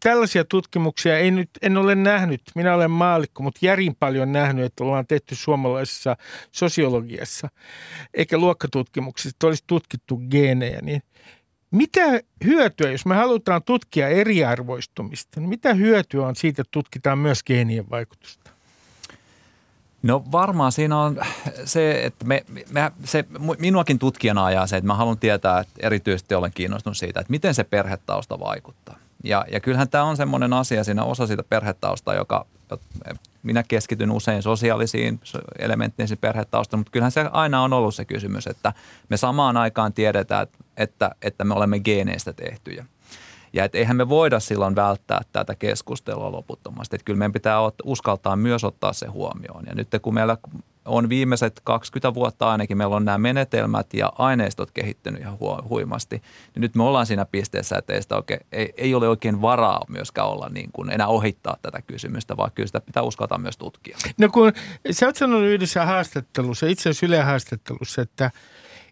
tällaisia tutkimuksia ei nyt, en ole nähnyt, minä olen maalikko, mutta järin paljon nähnyt, että ollaan tehty suomalaisessa sosiologiassa, eikä luokkatutkimuksissa, että olisi tutkittu geenejä, niin mitä hyötyä, jos me halutaan tutkia eriarvoistumista, niin mitä hyötyä on siitä, että tutkitaan myös geenien vaikutusta? No varmaan siinä on se, että me, me, se, minuakin tutkijana ajaa se, että mä haluan tietää, että erityisesti olen kiinnostunut siitä, että miten se perhetausta vaikuttaa. Ja, ja kyllähän tämä on semmoinen asia siinä osa siitä perhetausta, joka minä keskityn usein sosiaalisiin elementteihin perhetausta, mutta kyllähän se aina on ollut se kysymys, että me samaan aikaan tiedetään, että, että me olemme geeneistä tehtyjä. Ja että eihän me voida silloin välttää tätä keskustelua loputtomasti. Että kyllä meidän pitää uskaltaa myös ottaa se huomioon. Ja nyt kun meillä on viimeiset 20 vuotta ainakin, meillä on nämä menetelmät ja aineistot kehittynyt ihan huimasti. Niin nyt me ollaan siinä pisteessä, että ei, sitä oikein, ei, ei ole oikein varaa myöskään olla niin kuin enää ohittaa tätä kysymystä, vaan kyllä sitä pitää uskaltaa myös tutkia. No kun sä oot sanonut yhdessä haastattelussa, itse asiassa Yle haastattelussa, että,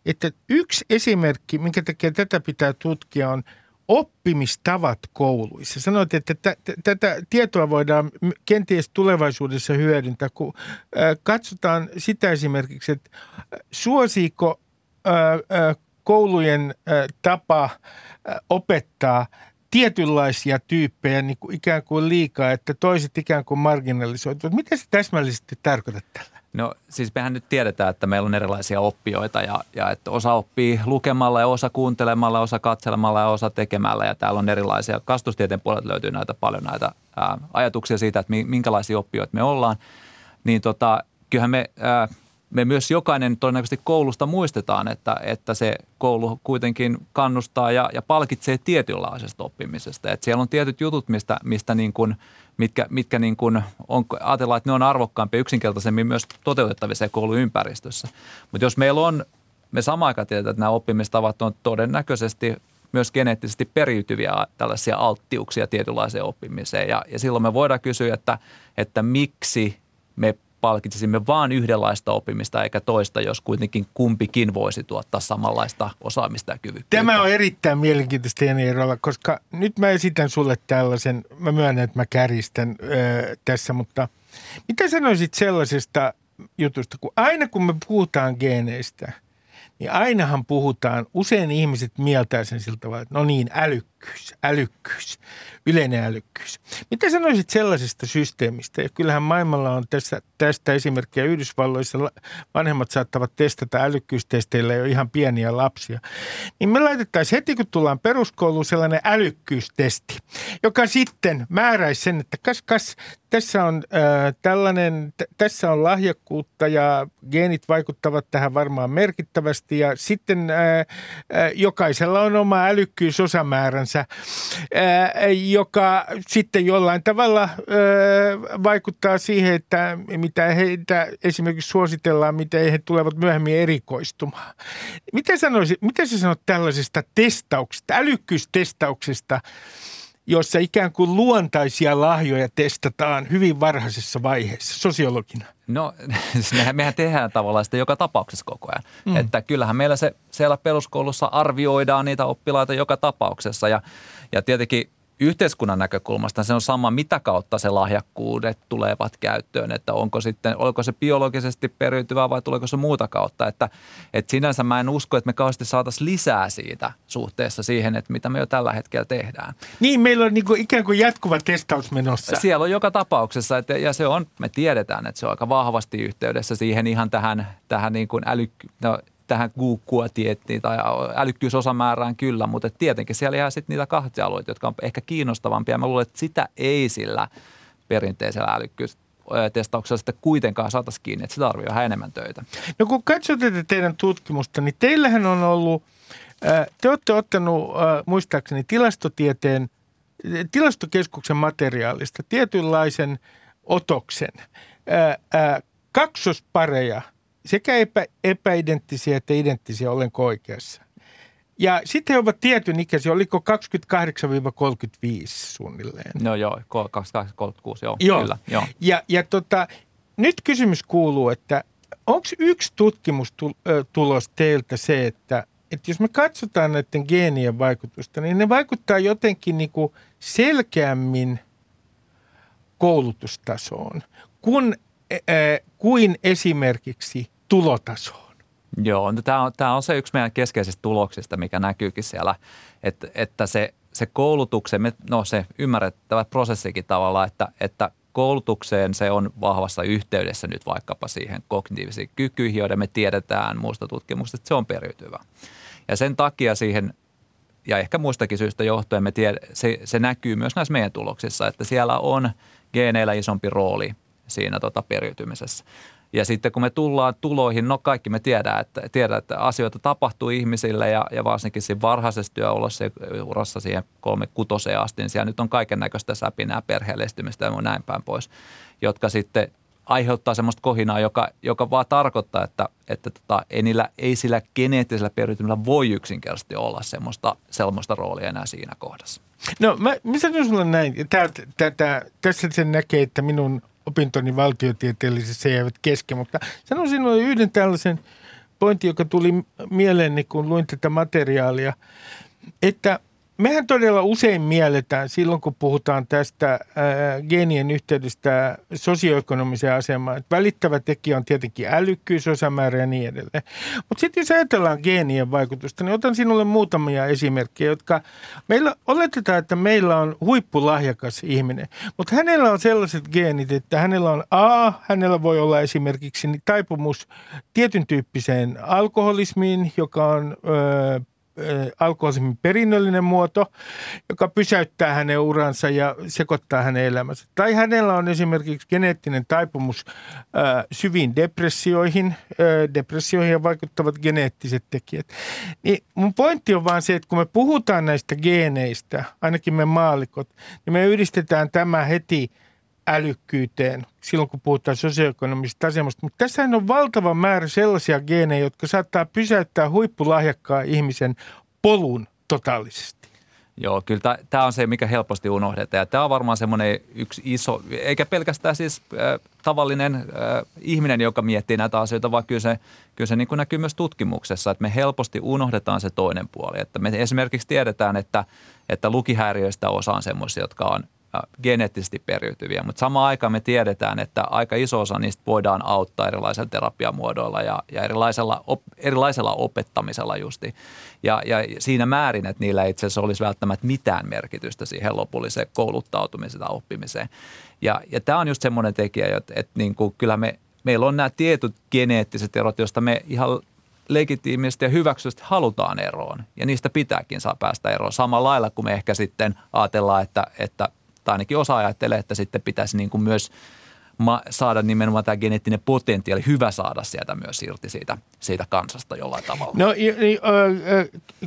että yksi esimerkki, minkä takia tätä pitää tutkia on – oppimistavat kouluissa. Sanoit, että tätä tietoa voidaan kenties tulevaisuudessa hyödyntää, kun katsotaan sitä esimerkiksi, että suosiiko koulujen tapa opettaa tietynlaisia tyyppejä niin kuin ikään kuin liikaa, että toiset ikään kuin marginalisoituvat. Mitä se täsmällisesti tarkoittaa tällä? No siis mehän nyt tiedetään, että meillä on erilaisia oppijoita ja, ja että osa oppii lukemalla ja osa kuuntelemalla, osa katselemalla ja osa tekemällä. Ja täällä on erilaisia, kastustieteen puolelta löytyy näitä paljon näitä ää, ajatuksia siitä, että minkälaisia oppijoita me ollaan. Niin tota, kyllähän me, ää, me myös jokainen todennäköisesti koulusta muistetaan, että, että se koulu kuitenkin kannustaa ja, ja palkitsee tietynlaisesta oppimisesta. Että siellä on tietyt jutut, mistä, mistä niin kuin – mitkä, mitkä niin kuin on, ajatellaan, että ne on arvokkaampia yksinkertaisemmin myös toteutettavissa kouluympäristössä. Mutta jos meillä on, me samaan aikaan tiedetään, että nämä oppimistavat on todennäköisesti myös geneettisesti periytyviä tällaisia alttiuksia tietynlaiseen oppimiseen. Ja, ja silloin me voidaan kysyä, että, että miksi me palkitsisimme vain yhdenlaista oppimista eikä toista, jos kuitenkin kumpikin voisi tuottaa samanlaista osaamista ja kyvykkyyttä. Tämä on erittäin mielenkiintoista Jani Erola, koska nyt mä esitän sulle tällaisen, mä myönnän, että mä käristän öö, tässä, mutta mitä sanoisit sellaisesta jutusta, kun aina kun me puhutaan geeneistä – niin ainahan puhutaan, usein ihmiset mieltää sen siltä tavalla, että no niin, älykkyys, älykkyys, yleinen älykkyys. Mitä sanoisit sellaisesta systeemistä? Ja kyllähän maailmalla on tässä, tästä esimerkkiä Yhdysvalloissa, vanhemmat saattavat testata älykkyystesteillä jo ihan pieniä lapsia. Niin me laitettaisiin heti, kun tullaan peruskouluun, sellainen älykkyystesti, joka sitten määräisi sen, että kas, kas tässä on äh, tällainen, t- tässä on lahjakkuutta ja geenit vaikuttavat tähän varmaan merkittävästi ja sitten äh, äh, jokaisella on oma älykkyysosamääränsä, äh, joka sitten jollain tavalla vaikuttaa siihen, että mitä heitä esimerkiksi suositellaan, miten he tulevat myöhemmin erikoistumaan. Mitä, sanoisit, mitä sä sanot tällaisesta testauksesta, älykkyystestauksesta, jossa ikään kuin luontaisia lahjoja testataan hyvin varhaisessa vaiheessa sosiologina? No <laughs> mehän, mehän tehdään tavallaan sitä joka tapauksessa koko ajan. Mm. Että kyllähän meillä se siellä peruskoulussa arvioidaan niitä oppilaita joka tapauksessa ja, ja tietenkin yhteiskunnan näkökulmasta se on sama, mitä kautta se lahjakkuudet tulevat käyttöön, että onko sitten, onko se biologisesti periytyvää vai tuleeko se muuta kautta, että, että sinänsä mä en usko, että me kauheasti saataisiin lisää siitä suhteessa siihen, että mitä me jo tällä hetkellä tehdään. Niin, meillä on niin kuin ikään kuin jatkuva testaus menossa. Siellä on joka tapauksessa, että, ja se on, me tiedetään, että se on aika vahvasti yhteydessä siihen ihan tähän, tähän niin kuin älykky, no, tähän Google-tiettiin tai älykkyysosamäärään kyllä, mutta tietenkin siellä jää sitten niitä kahtia alueita, jotka on ehkä kiinnostavampia. Mä luulen, että sitä ei sillä perinteisellä älykkyys testauksella sitten kuitenkaan saataisiin kiinni, että se tarvii vähän enemmän töitä. No kun katsot tätä teidän tutkimusta, niin teillähän on ollut, te olette ottanut muistaakseni tilastotieteen, tilastokeskuksen materiaalista tietynlaisen otoksen, kaksospareja – sekä epä, epäidenttisiä että identtisiä, olenko oikeassa. Ja sitten he ovat tietyn ikäisiä, oliko 28-35 suunnilleen? No joo, 28-36, joo, joo. kyllä. Joo. Ja, ja tota, nyt kysymys kuuluu, että onko yksi tutkimustulos teiltä se, että, että jos me katsotaan näiden geenien vaikutusta, niin ne vaikuttaa jotenkin niin kuin selkeämmin koulutustasoon, kun, äh, kuin esimerkiksi tulotasoon. Joo, no tämä on, tämä on se yksi meidän keskeisistä tuloksista, mikä näkyykin siellä, että, että se, se koulutuksen, no se ymmärrettävä prosessikin tavallaan, että, että koulutukseen se on vahvassa yhteydessä nyt vaikkapa siihen kognitiivisiin kykyihin, joiden me tiedetään muusta tutkimuksesta, että se on periytyvä. Ja sen takia siihen ja ehkä muistakin syystä johtuen me tiedä, se, se näkyy myös näissä meidän tuloksissa, että siellä on geeneillä isompi rooli siinä tota periytymisessä. Ja sitten kun me tullaan tuloihin, no kaikki me tiedään, että, tiedään, että asioita tapahtuu ihmisille ja, ja varsinkin siinä varhaisessa työolossa ja urassa siihen kolme kutoseen asti, niin siellä nyt on kaiken näköistä säpinää, perheellistymistä ja näin päin pois, jotka sitten aiheuttaa semmoista kohinaa, joka, joka vaan tarkoittaa, että, että tota, ei, niillä, ei sillä geneettisellä periytymisellä voi yksinkertaisesti olla semmoista, semmoista roolia enää siinä kohdassa. No mä, mä sanon sulle näin, tää, tää, tää, tässä sen näkee, että minun opintoni valtiotieteellisessä jäivät kesken, mutta sanon sinulle yhden tällaisen pointin, joka tuli mieleen, kun luin tätä materiaalia, että mehän todella usein mielletään silloin, kun puhutaan tästä ää, geenien yhteydestä sosioekonomiseen asemaan. Että välittävä tekijä on tietenkin älykkyys, osamäärä ja niin edelleen. Mutta sitten jos ajatellaan geenien vaikutusta, niin otan sinulle muutamia esimerkkejä, jotka meillä oletetaan, että meillä on huippulahjakas ihminen. Mutta hänellä on sellaiset geenit, että hänellä on A, hänellä voi olla esimerkiksi taipumus tietyn tyyppiseen alkoholismiin, joka on ö, alkoholismin perinnöllinen muoto, joka pysäyttää hänen uransa ja sekoittaa hänen elämänsä. Tai hänellä on esimerkiksi geneettinen taipumus syviin depressioihin, depressioihin vaikuttavat geneettiset tekijät. Niin mun pointti on vaan se, että kun me puhutaan näistä geeneistä, ainakin me maalikot, niin me yhdistetään tämä heti – älykkyyteen silloin, kun puhutaan sosioekonomisesta asemasta. Mutta tässä on valtava määrä sellaisia geenejä, jotka saattaa pysäyttää huippulahjakkaan ihmisen polun totaalisesti. Joo, kyllä tämä on se, mikä helposti unohdetaan. Tämä on varmaan semmoinen yksi iso, eikä pelkästään siis äh, tavallinen äh, ihminen, joka miettii näitä asioita, vaan kyllä se, kyllä se niin kuin näkyy myös tutkimuksessa, että me helposti unohdetaan se toinen puoli. Että me esimerkiksi tiedetään, että, että lukihäiriöistä osa on semmoisia, jotka on geneettisesti periytyviä, mutta samaan aikaan me tiedetään, että aika iso osa niistä voidaan auttaa erilaisilla terapiamuodoilla ja, ja erilaisella, op, erilaisella opettamisella justi. Ja, ja siinä määrin, että niillä itse asiassa olisi välttämättä mitään merkitystä siihen lopulliseen kouluttautumiseen tai oppimiseen. Ja, ja tämä on just semmoinen tekijä, että, että niin kuin, kyllä me, meillä on nämä tietyt geneettiset erot, joista me ihan legitiimisti ja hyväksyvästi halutaan eroon. Ja niistä pitääkin saa päästä eroon. Samalla lailla kuin me ehkä sitten ajatellaan, että, että tai ainakin osa ajattelee, että sitten pitäisi niin kuin myös ma- saada nimenomaan tämä geneettinen potentiaali, hyvä saada sieltä myös irti siitä, siitä kansasta jollain tavalla. No niin,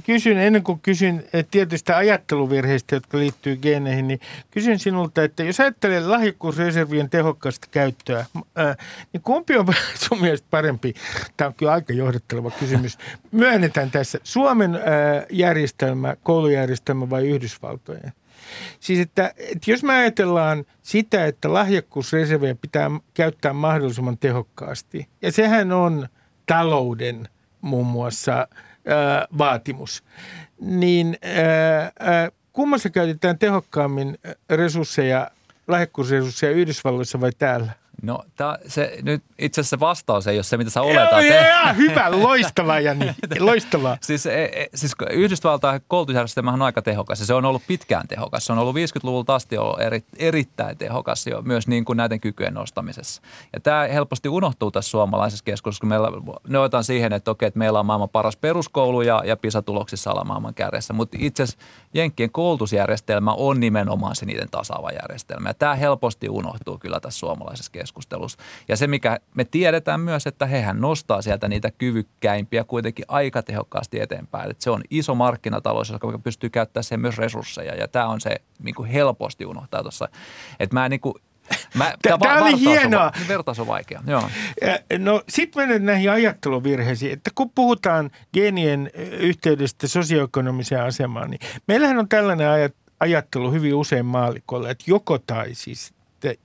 kysyn, ennen kuin kysyn tietystä ajatteluvirheistä, jotka liittyy geeneihin, niin kysyn sinulta, että jos ajattelee lahjakkuusreservien tehokkaasta käyttöä, niin kumpi on <laughs> sun mielestä parempi? Tämä on kyllä aika johdatteleva kysymys. Myönnetään tässä Suomen järjestelmä, koulujärjestelmä vai Yhdysvaltojen? Siis että, että jos me ajatellaan sitä, että lahjakkuusreservejä pitää käyttää mahdollisimman tehokkaasti, ja sehän on talouden muun muassa ää, vaatimus, niin ää, kummassa käytetään tehokkaammin resursseja, lahjakkuusresursseja Yhdysvalloissa vai täällä? No tää, se, nyt itse asiassa vastaus ei ole se, mitä sä oletat. Joo, joo, hyvä, loistavaa Jani, <laughs> loistavaa. siis, e, e, siis Yhdysvaltain koulutusjärjestelmä on aika tehokas ja se on ollut pitkään tehokas. Se on ollut 50-luvulta asti ollut eri, erittäin tehokas jo myös niin kuin näiden kykyjen nostamisessa. Ja tämä helposti unohtuu tässä suomalaisessa keskustelussa, kun meillä, ne otetaan siihen, että okei, että meillä on maailman paras peruskoulu ja, ja PISA-tuloksissa ollaan maailman kärjessä. Mutta itse asiassa Jenkkien koulutusjärjestelmä on nimenomaan se niiden tasaava järjestelmä. Ja tämä helposti unohtuu kyllä tässä suomalaisessa keskustelussa keskustelussa. Ja se, mikä me tiedetään myös, että hehän nostaa sieltä niitä kyvykkäimpiä kuitenkin aika tehokkaasti eteenpäin. Että se on iso markkinatalous, joka pystyy käyttämään sen myös resursseja. Ja tämä on se niin kuin helposti unohtaa tuossa. Että mä niin kuin Mä, tämä, tämä oli hienoa. On, vertaus on vaikea. Joo. No sitten menen näihin ajatteluvirheisiin, että kun puhutaan geenien yhteydestä sosioekonomiseen asemaan, niin meillähän on tällainen ajattelu hyvin usein maalikolla, että joko tai siis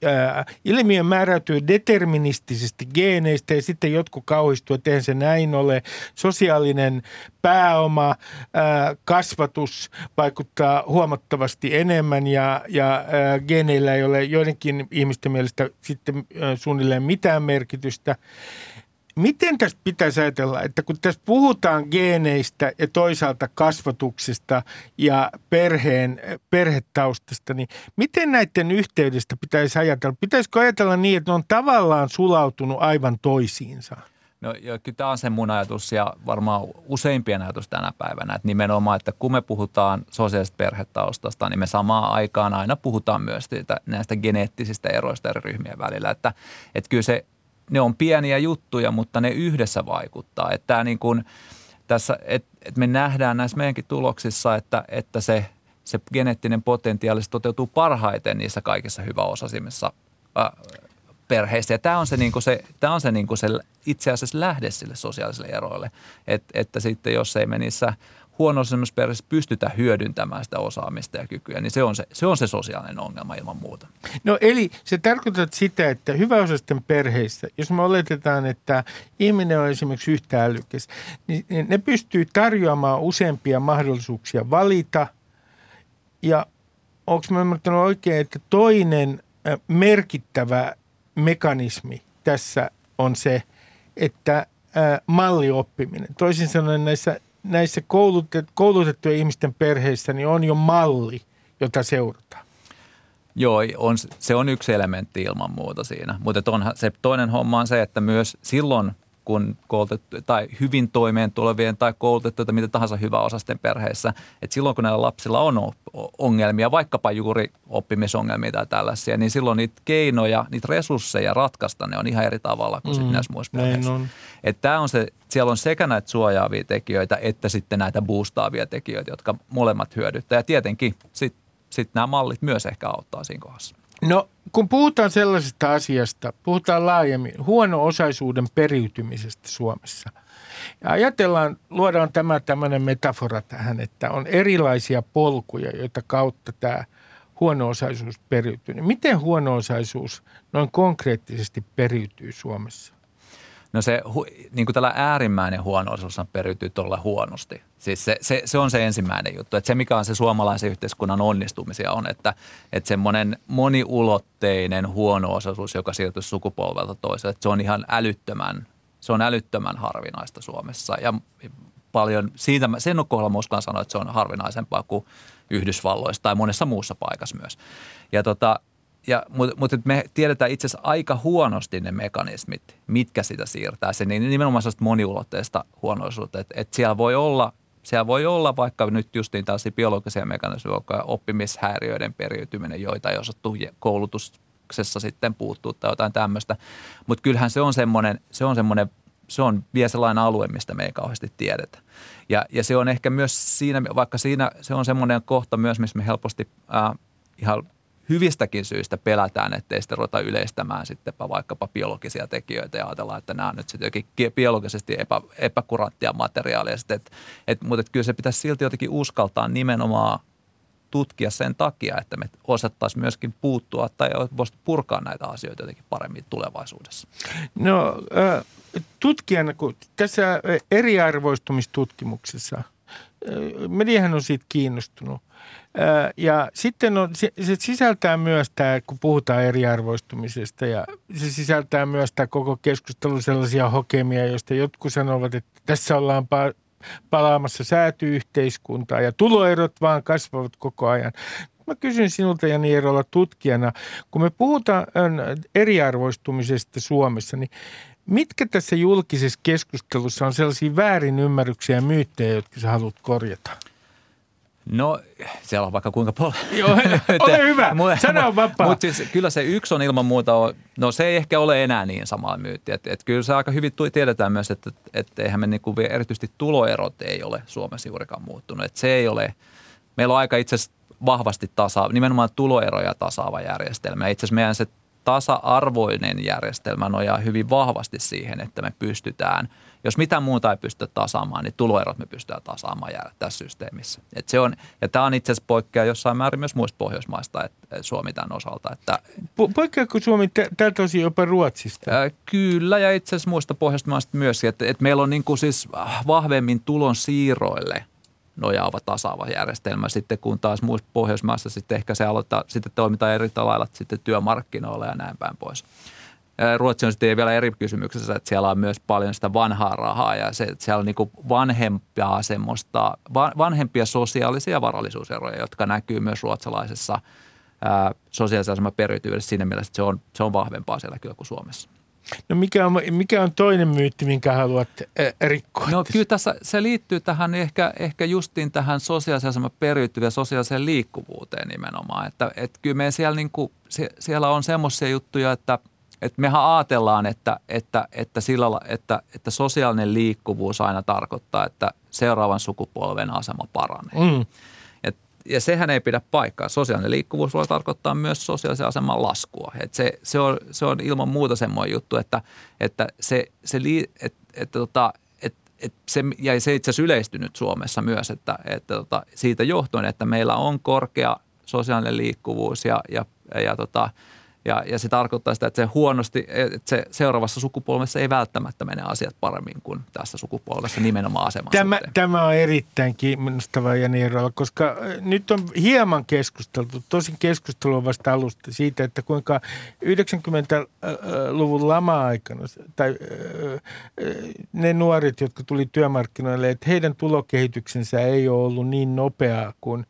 ää, ilmiö määräytyy deterministisesti geeneistä ja sitten jotkut kauhistuu, että eihän se näin ole. Sosiaalinen pääoma, ää, kasvatus vaikuttaa huomattavasti enemmän ja, ja ää, geeneillä ei ole joidenkin ihmisten mielestä sitten ää, suunnilleen mitään merkitystä. Miten tässä pitäisi ajatella, että kun tässä puhutaan geeneistä ja toisaalta kasvatuksesta ja perheen, perhetaustasta, niin miten näiden yhteydestä pitäisi ajatella? Pitäisikö ajatella niin, että ne on tavallaan sulautunut aivan toisiinsa? No joo, kyllä tämä on se mun ajatus ja varmaan useimpien ajatus tänä päivänä, että nimenomaan, että kun me puhutaan sosiaalisesta perhetaustasta, niin me samaan aikaan aina puhutaan myös siitä, näistä geneettisistä eroista eri ryhmien välillä, että, että kyllä se, ne on pieniä juttuja, mutta ne yhdessä vaikuttaa, että tämä niin kuin, tässä, että, että me nähdään näissä meidänkin tuloksissa, että, että se, se geneettinen potentiaali toteutuu parhaiten niissä kaikissa hyväosaisimmissa perheissä. Ja tämä on se, niin kuin se, tämä on se, niin kuin se itse asiassa lähde sille sosiaalisille eroille, Et, että sitten jos ei me niissä huono perheessä pystytä hyödyntämään sitä osaamista ja kykyä, niin se on se, se on se sosiaalinen ongelma ilman muuta. No eli se tarkoittaa sitä, että hyväosaisten perheissä, jos me oletetaan, että ihminen on esimerkiksi yhtä älykäs, niin ne pystyy tarjoamaan useampia mahdollisuuksia valita ja onko mä ymmärtänyt oikein, että toinen merkittävä mekanismi tässä on se, että mallioppiminen. Toisin sanoen näissä, näissä koulutet, koulutettujen ihmisten perheissä niin on jo malli, jota seurataan. Joo, on, se on yksi elementti ilman muuta siinä. Mutta se toinen homma on se, että myös silloin – kuin koulutettu, tai hyvin toimeen tulevien tai koulutettuja mitä tahansa hyväosasten perheissä. Et silloin kun näillä lapsilla on ongelmia, vaikkapa juuri oppimisongelmia tai tällaisia, niin silloin niitä keinoja, niitä resursseja ratkaista ne on ihan eri tavalla kuin mm, näissä muissa perheissä. On. Et tää on se, siellä on sekä näitä suojaavia tekijöitä että sitten näitä boostaavia tekijöitä, jotka molemmat hyödyttää. Ja tietenkin sitten sit nämä mallit myös ehkä auttaa siinä kohdassa. No kun puhutaan sellaisesta asiasta, puhutaan laajemmin huono-osaisuuden periytymisestä Suomessa. Ja ajatellaan, luodaan tämä tämmöinen metafora tähän, että on erilaisia polkuja, joita kautta tämä huono-osaisuus periytyy. Niin miten huono-osaisuus noin konkreettisesti periytyy Suomessa? No se, niin kuin tällä äärimmäinen huonoisuus on periytyy tuolla huonosti. Siis se, se, se, on se ensimmäinen juttu. Että se, mikä on se suomalaisen yhteiskunnan onnistumisia on, että, että semmoinen moniulotteinen huono-osaisuus, joka siirtyy sukupolvelta toiselle, että se on ihan älyttömän, se on älyttömän harvinaista Suomessa. Ja paljon, siitä, sen kohdalla mä uskallan sanoa, että se on harvinaisempaa kuin Yhdysvalloissa tai monessa muussa paikassa myös. Ja tota, ja, mutta, mutta me tiedetään itse asiassa aika huonosti ne mekanismit, mitkä sitä siirtää. Se niin nimenomaan sellaista moniulotteista huonoisuutta, että, että siellä voi olla siellä voi olla vaikka nyt justiin tällaisia biologisia mekanismeja, oppimishäiriöiden periytyminen, joita ei osattu koulutuksessa sitten puuttuu tai jotain tämmöistä. Mutta kyllähän se on semmoinen, se on semmoinen se on vielä sellainen alue, mistä me ei kauheasti tiedetä. Ja, ja se on ehkä myös siinä, vaikka siinä se on semmoinen kohta myös, missä me helposti äh, ihan hyvistäkin syistä pelätään, ettei sitten ruveta yleistämään sitten vaikkapa biologisia tekijöitä ja ajatellaan, että nämä on nyt sitten jokin biologisesti epä, epäkuranttia materiaalia. Sitten, et, et, mutta et kyllä se pitäisi silti jotenkin uskaltaa nimenomaan tutkia sen takia, että me osattaisiin myöskin puuttua tai purkaa näitä asioita jotenkin paremmin tulevaisuudessa. No tutkijana, kun tässä eriarvoistumistutkimuksessa, mediahan on siitä kiinnostunut – ja sitten on, se, sisältää myös tämä, kun puhutaan eriarvoistumisesta ja se sisältää myös tämä koko keskustelu sellaisia hokemia, joista jotkut sanovat, että tässä ollaan pa- palaamassa säätyyhteiskuntaa ja tuloerot vaan kasvavat koko ajan. Mä kysyn sinulta Jani Eerola tutkijana, kun me puhutaan eriarvoistumisesta Suomessa, niin mitkä tässä julkisessa keskustelussa on sellaisia väärinymmärryksiä ja myyttejä, jotka sä haluat korjata? No, siellä on vaikka kuinka paljon. Joo, ole <laughs> hyvä, sano on vapaa. Mutta siis kyllä se yksi on ilman muuta, no se ei ehkä ole enää niin sama myytti. Et, et kyllä se aika hyvin tiedetään myös, että et eihän me niinku, erityisesti tuloerot ei ole Suomessa juurikaan muuttunut. Et se ei ole, meillä on aika itse asiassa vahvasti tasa, nimenomaan tuloeroja tasaava järjestelmä. Itse asiassa meidän se tasa-arvoinen järjestelmä nojaa hyvin vahvasti siihen, että me pystytään – jos mitään muuta ei pystytä tasaamaan, niin tuloerot me pystytään tasaamaan jäädä tässä systeemissä. Et se on, ja tämä on itse asiassa poikkea jossain määrin myös muista Pohjoismaista, että Suomi tämän osalta. Että, po- poikkeako Suomi tältä osin jopa Ruotsista? Ää, kyllä, ja itse asiassa muista Pohjoismaista myös, että, että meillä on niin kuin siis vahvemmin tulon siirroille nojaava tasaava järjestelmä, sitten kun taas muissa Pohjoismaissa sitten ehkä se aloittaa, sitten toimitaan eri lailla sitten työmarkkinoilla ja näin päin pois. Ruotsi on sitten vielä eri kysymyksessä, että siellä on myös paljon sitä vanhaa rahaa ja se, siellä on niin vanhempia semmoista, vanhempia sosiaalisia varallisuuseroja, jotka näkyy myös ruotsalaisessa sosiaalisen aseman periytyvyydessä siinä mielessä, että se on, se on vahvempaa siellä kyllä kuin Suomessa. No mikä on, mikä on toinen myytti, minkä haluat rikkoa? No kyllä tässä, se liittyy tähän ehkä, ehkä justiin tähän sosiaalisen aseman periytyvään sosiaaliseen liikkuvuuteen nimenomaan. Että, että kyllä me siellä, niin kuin, siellä on semmoisia juttuja, että, että mehän ajatellaan, että, että, että, sillä, että, että sosiaalinen liikkuvuus aina tarkoittaa, että seuraavan sukupolven asema paranee. Mm ja sehän ei pidä paikkaa. Sosiaalinen liikkuvuus voi tarkoittaa myös sosiaalisen aseman laskua. Et se, se, on, se on ilman muuta semmoinen juttu, että, että se, se, et, että tota, et, et se, ja se itse asiassa yleistynyt Suomessa myös, että, että tota, siitä johtuen, että meillä on korkea sosiaalinen liikkuvuus ja, ja, ja tota, ja, ja se tarkoittaa sitä, että se huonosti, että se seuraavassa sukupolvessa ei välttämättä mene asiat paremmin kuin tässä sukupolvessa nimenomaan aseman tämä, tämä on erittäin kiinnostava Jani Erola, koska äh, nyt on hieman keskusteltu, tosin keskustelua vasta alusta siitä, että kuinka 90-luvun lama-aikana tai ne nuoret, jotka tuli työmarkkinoille, että heidän tulokehityksensä ei ole ollut niin nopeaa kuin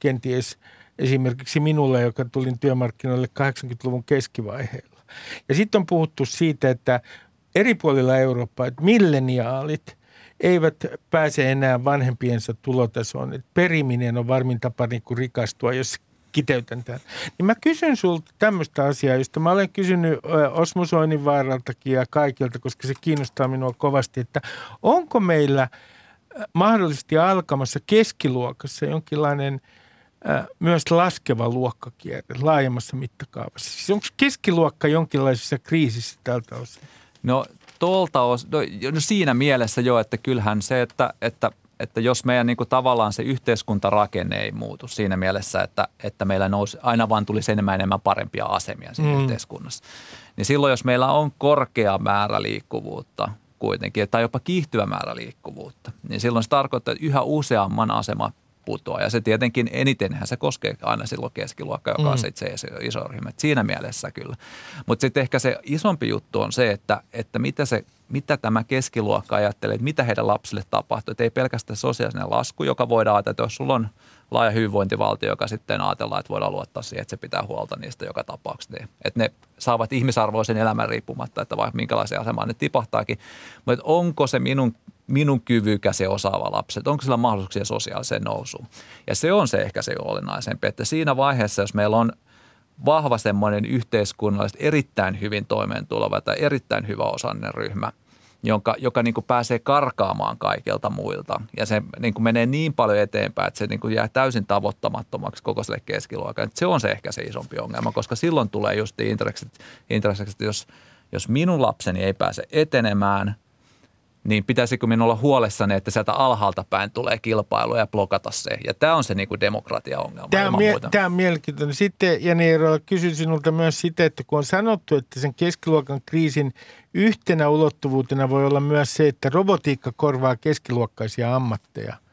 kenties – esimerkiksi minulle, joka tulin työmarkkinoille 80-luvun keskivaiheella. Ja sitten on puhuttu siitä, että eri puolilla Eurooppaa, että milleniaalit eivät pääse enää vanhempiensa tulotasoon. Että periminen on varmin tapa niin kuin rikastua, jos kiteytän tämän. Niin mä kysyn sulta tämmöistä asiaa, josta mä olen kysynyt Osmo Soininvaaraltakin ja kaikilta, koska se kiinnostaa minua kovasti, että onko meillä mahdollisesti alkamassa keskiluokassa jonkinlainen – myös laskeva luokkakierre laajemmassa mittakaavassa. Siis onko keskiluokka jonkinlaisessa kriisissä tältä osin? No tuolta os, no, no siinä mielessä jo, että kyllähän se, että, että, että jos meidän niin kuin tavallaan se yhteiskuntarakenne ei muutu siinä mielessä, että, että meillä nousi, aina vaan tulisi enemmän enemmän parempia asemia siinä mm. yhteiskunnassa, niin silloin jos meillä on korkea määrä liikkuvuutta kuitenkin, tai jopa kiihtyvä määrä liikkuvuutta, niin silloin se tarkoittaa, että yhä useamman asema putoaa. Ja se tietenkin enitenhän se koskee aina silloin keskiluokka, joka on mm. se iso ryhmä. Siinä mielessä kyllä. Mutta sitten ehkä se isompi juttu on se, että, että mitä, se, mitä tämä keskiluokka ajattelee, että mitä heidän lapsille tapahtuu. Että ei pelkästään sosiaalinen lasku, joka voidaan ajatella, että jos sulla on laaja hyvinvointivaltio, joka sitten ajatellaan, että voidaan luottaa siihen, että se pitää huolta niistä joka tapauksessa. Niin, että ne saavat ihmisarvoisen elämän riippumatta, että vaikka minkälaisia asemaan ne tipahtaakin. Mutta onko se minun minun kyvykäs ja osaava lapsi, onko sillä mahdollisuuksia sosiaaliseen nousuun. Ja se on se ehkä se olennaisempi, että siinä vaiheessa, jos meillä on vahva semmoinen yhteiskunnallisesti erittäin hyvin toimeentuleva tai erittäin hyvä osainen ryhmä, jonka, joka niin kuin pääsee karkaamaan kaikilta muilta. Ja se niin kuin menee niin paljon eteenpäin, että se niin kuin jää täysin tavoittamattomaksi koko sille keskiluokalle. Se on se ehkä se isompi ongelma, koska silloin tulee just intressit, intressit jos, jos minun lapseni ei pääse etenemään – niin pitäisikö minun olla huolessani, että sieltä alhaalta päin tulee kilpailu ja blokata se. Ja tämä on se niin kuin demokratia-ongelma. Tämä on, mie- tämä on mielenkiintoinen. Sitten Jani Eerola, kysyn sinulta myös sitä, että kun on sanottu, että sen keskiluokan kriisin yhtenä ulottuvuutena voi olla myös se, että robotiikka korvaa keskiluokkaisia ammatteja –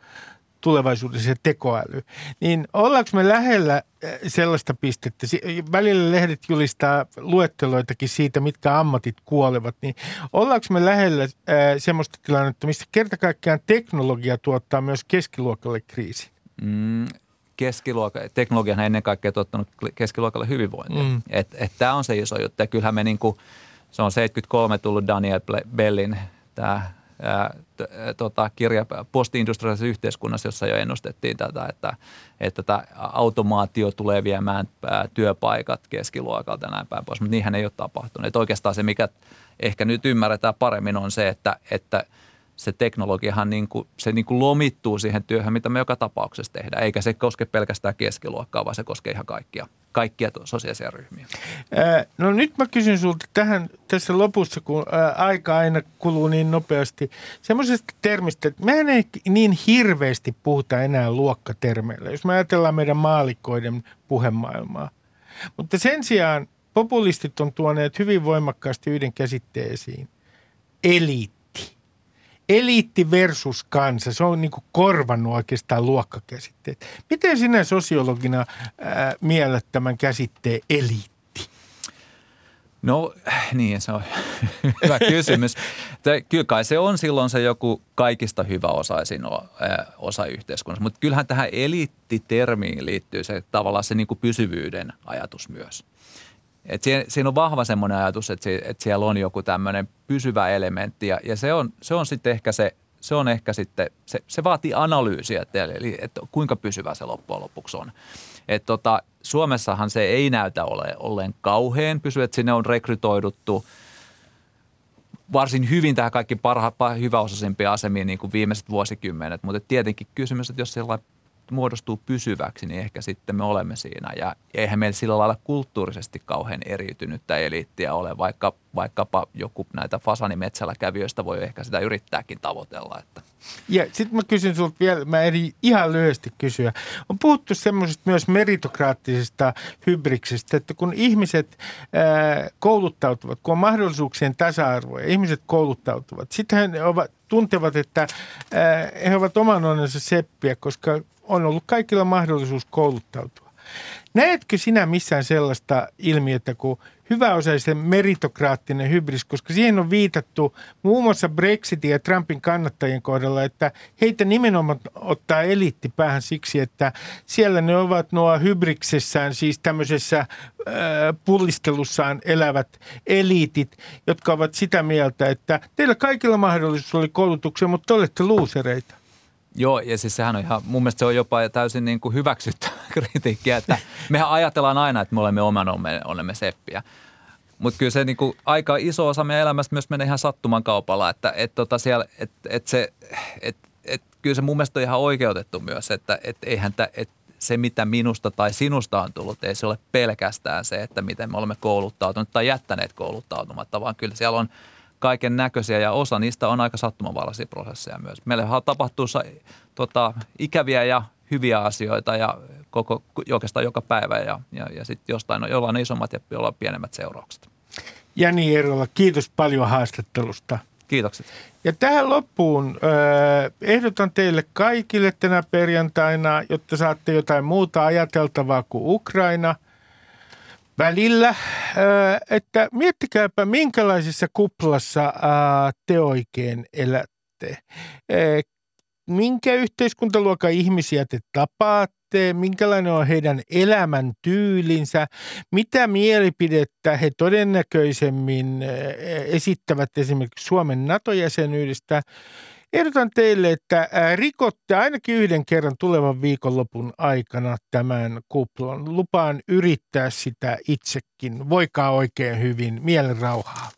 tulevaisuudessa se tekoäly. Niin ollaanko me lähellä äh, sellaista pistettä, välillä lehdet julistaa luetteloitakin siitä, mitkä ammatit kuolevat, niin ollaanko me lähellä äh, sellaista tilannetta, missä kerta kaikkiaan teknologia tuottaa myös keskiluokalle kriisi? Mm, keskiluokka, teknologia on ennen kaikkea tuottanut keskiluokalle hyvinvointia. Mm. Että et, tämä on se iso juttu. Ja kyllähän me niin kuin, se on 73 tullut Daniel Bellin tämä tota, kirja postindustriaalisessa yhteiskunnassa, jossa jo ennustettiin tätä, että, että tämä automaatio tulee viemään työpaikat keskiluokalta ja näin päin pois, mutta niinhän ei ole tapahtunut. Että oikeastaan se, mikä ehkä nyt ymmärretään paremmin, on se, että, että – se teknologiahan niin kuin, se niin kuin lomittuu siihen työhön, mitä me joka tapauksessa tehdään. Eikä se koske pelkästään keskiluokkaa, vaan se koskee ihan kaikkia, kaikkia sosiaalisia ryhmiä. Ää, no nyt mä kysyn sulta tähän tässä lopussa, kun ää, aika aina kuluu niin nopeasti, semmoisesta termistä, että mehän ei niin hirveästi puhuta enää luokkatermeillä, jos me ajatellaan meidän maalikoiden puhemaailmaa. Mutta sen sijaan populistit on tuoneet hyvin voimakkaasti yhden käsitteesiin, eliitti eliitti versus kansa, se on niin kuin korvannut oikeastaan luokkakäsitteet. Miten sinä sosiologina ää, miellät tämän käsitteen eliitti? No niin, se on <laughs> hyvä kysymys. Kyllä kai se on silloin se joku kaikista hyväosaisin osa yhteiskunnassa, mutta kyllähän tähän eliittitermiin liittyy se tavallaan se niin kuin pysyvyyden ajatus myös. Et siinä, siinä on vahva semmoinen ajatus, että, se, että siellä on joku tämmöinen pysyvä elementti ja, ja se on, se on sitten ehkä se, se on ehkä sitten, se, se vaatii analyysiä, että, eli että kuinka pysyvä se loppujen lopuksi on. Et tota, Suomessahan se ei näytä ole olleen kauhean pysy, että sinne on rekrytoiduttu varsin hyvin tähän kaikki parhaat, hyväosaisimpia asemiin niin kuin viimeiset vuosikymmenet, mutta tietenkin kysymys, että jos sellainen muodostuu pysyväksi, niin ehkä sitten me olemme siinä. Ja eihän meillä sillä lailla kulttuurisesti kauhean eriytynyttä eliittiä ole, vaikka, vaikkapa joku näitä fasanimetsällä kävijöistä voi ehkä sitä yrittääkin tavoitella. Että. Ja sitten mä kysyn sinulta vielä, mä eri ihan lyhyesti kysyä. On puhuttu semmoisesta myös meritokraattisesta hybriksistä, että kun ihmiset ää, kouluttautuvat, kun on mahdollisuuksien tasa-arvo ja ihmiset kouluttautuvat, sitten he ovat, tuntevat, että ää, he ovat oman onnensa seppiä, koska on ollut kaikilla mahdollisuus kouluttautua. Näetkö sinä missään sellaista ilmiötä kuin hyväosaisen meritokraattinen hybris, koska siihen on viitattu muun muassa Brexitin ja Trumpin kannattajien kohdalla, että heitä nimenomaan ottaa eliitti päähän siksi, että siellä ne ovat nuo hybriksessään, siis tämmöisessä äh, pullistelussaan elävät eliitit, jotka ovat sitä mieltä, että teillä kaikilla mahdollisuus oli koulutuksia, mutta te olette luusereita. Joo, ja siis sehän on ihan, mun mielestä se on jopa täysin niin kuin hyväksyttä <laughs> kritiikkiä, että mehän ajatellaan aina, että me olemme oman onnemme seppiä. Mutta kyllä se niin kuin aika iso osa meidän elämästä myös menee ihan sattuman kaupalla, että et tota siellä, et, et se, et, et, kyllä se mun mielestä on ihan oikeutettu myös, että et eihän tä, et se, mitä minusta tai sinusta on tullut, ei se ole pelkästään se, että miten me olemme kouluttautuneet tai jättäneet kouluttautumatta, vaan kyllä siellä on – kaiken näköisiä ja osa niistä on aika sattumanvaraisia prosesseja myös. Meillä tapahtuu tota, ikäviä ja hyviä asioita ja koko, oikeastaan joka päivä ja, ja, ja sitten jostain on jollain isommat ja jollain pienemmät seuraukset. Jani Eerola, kiitos paljon haastattelusta. Kiitokset. Ja tähän loppuun eh, ehdotan teille kaikille tänä perjantaina, jotta saatte jotain muuta ajateltavaa kuin Ukraina – välillä, että miettikääpä minkälaisessa kuplassa te oikein elätte. Minkä yhteiskuntaluokan ihmisiä te tapaatte, minkälainen on heidän elämän tyylinsä, mitä mielipidettä he todennäköisemmin esittävät esimerkiksi Suomen NATO-jäsenyydestä – Ehdotan teille, että rikotte ainakin yhden kerran tulevan viikonlopun aikana tämän kuplon. Lupaan yrittää sitä itsekin. Voikaa oikein hyvin. Mielen rauhaa.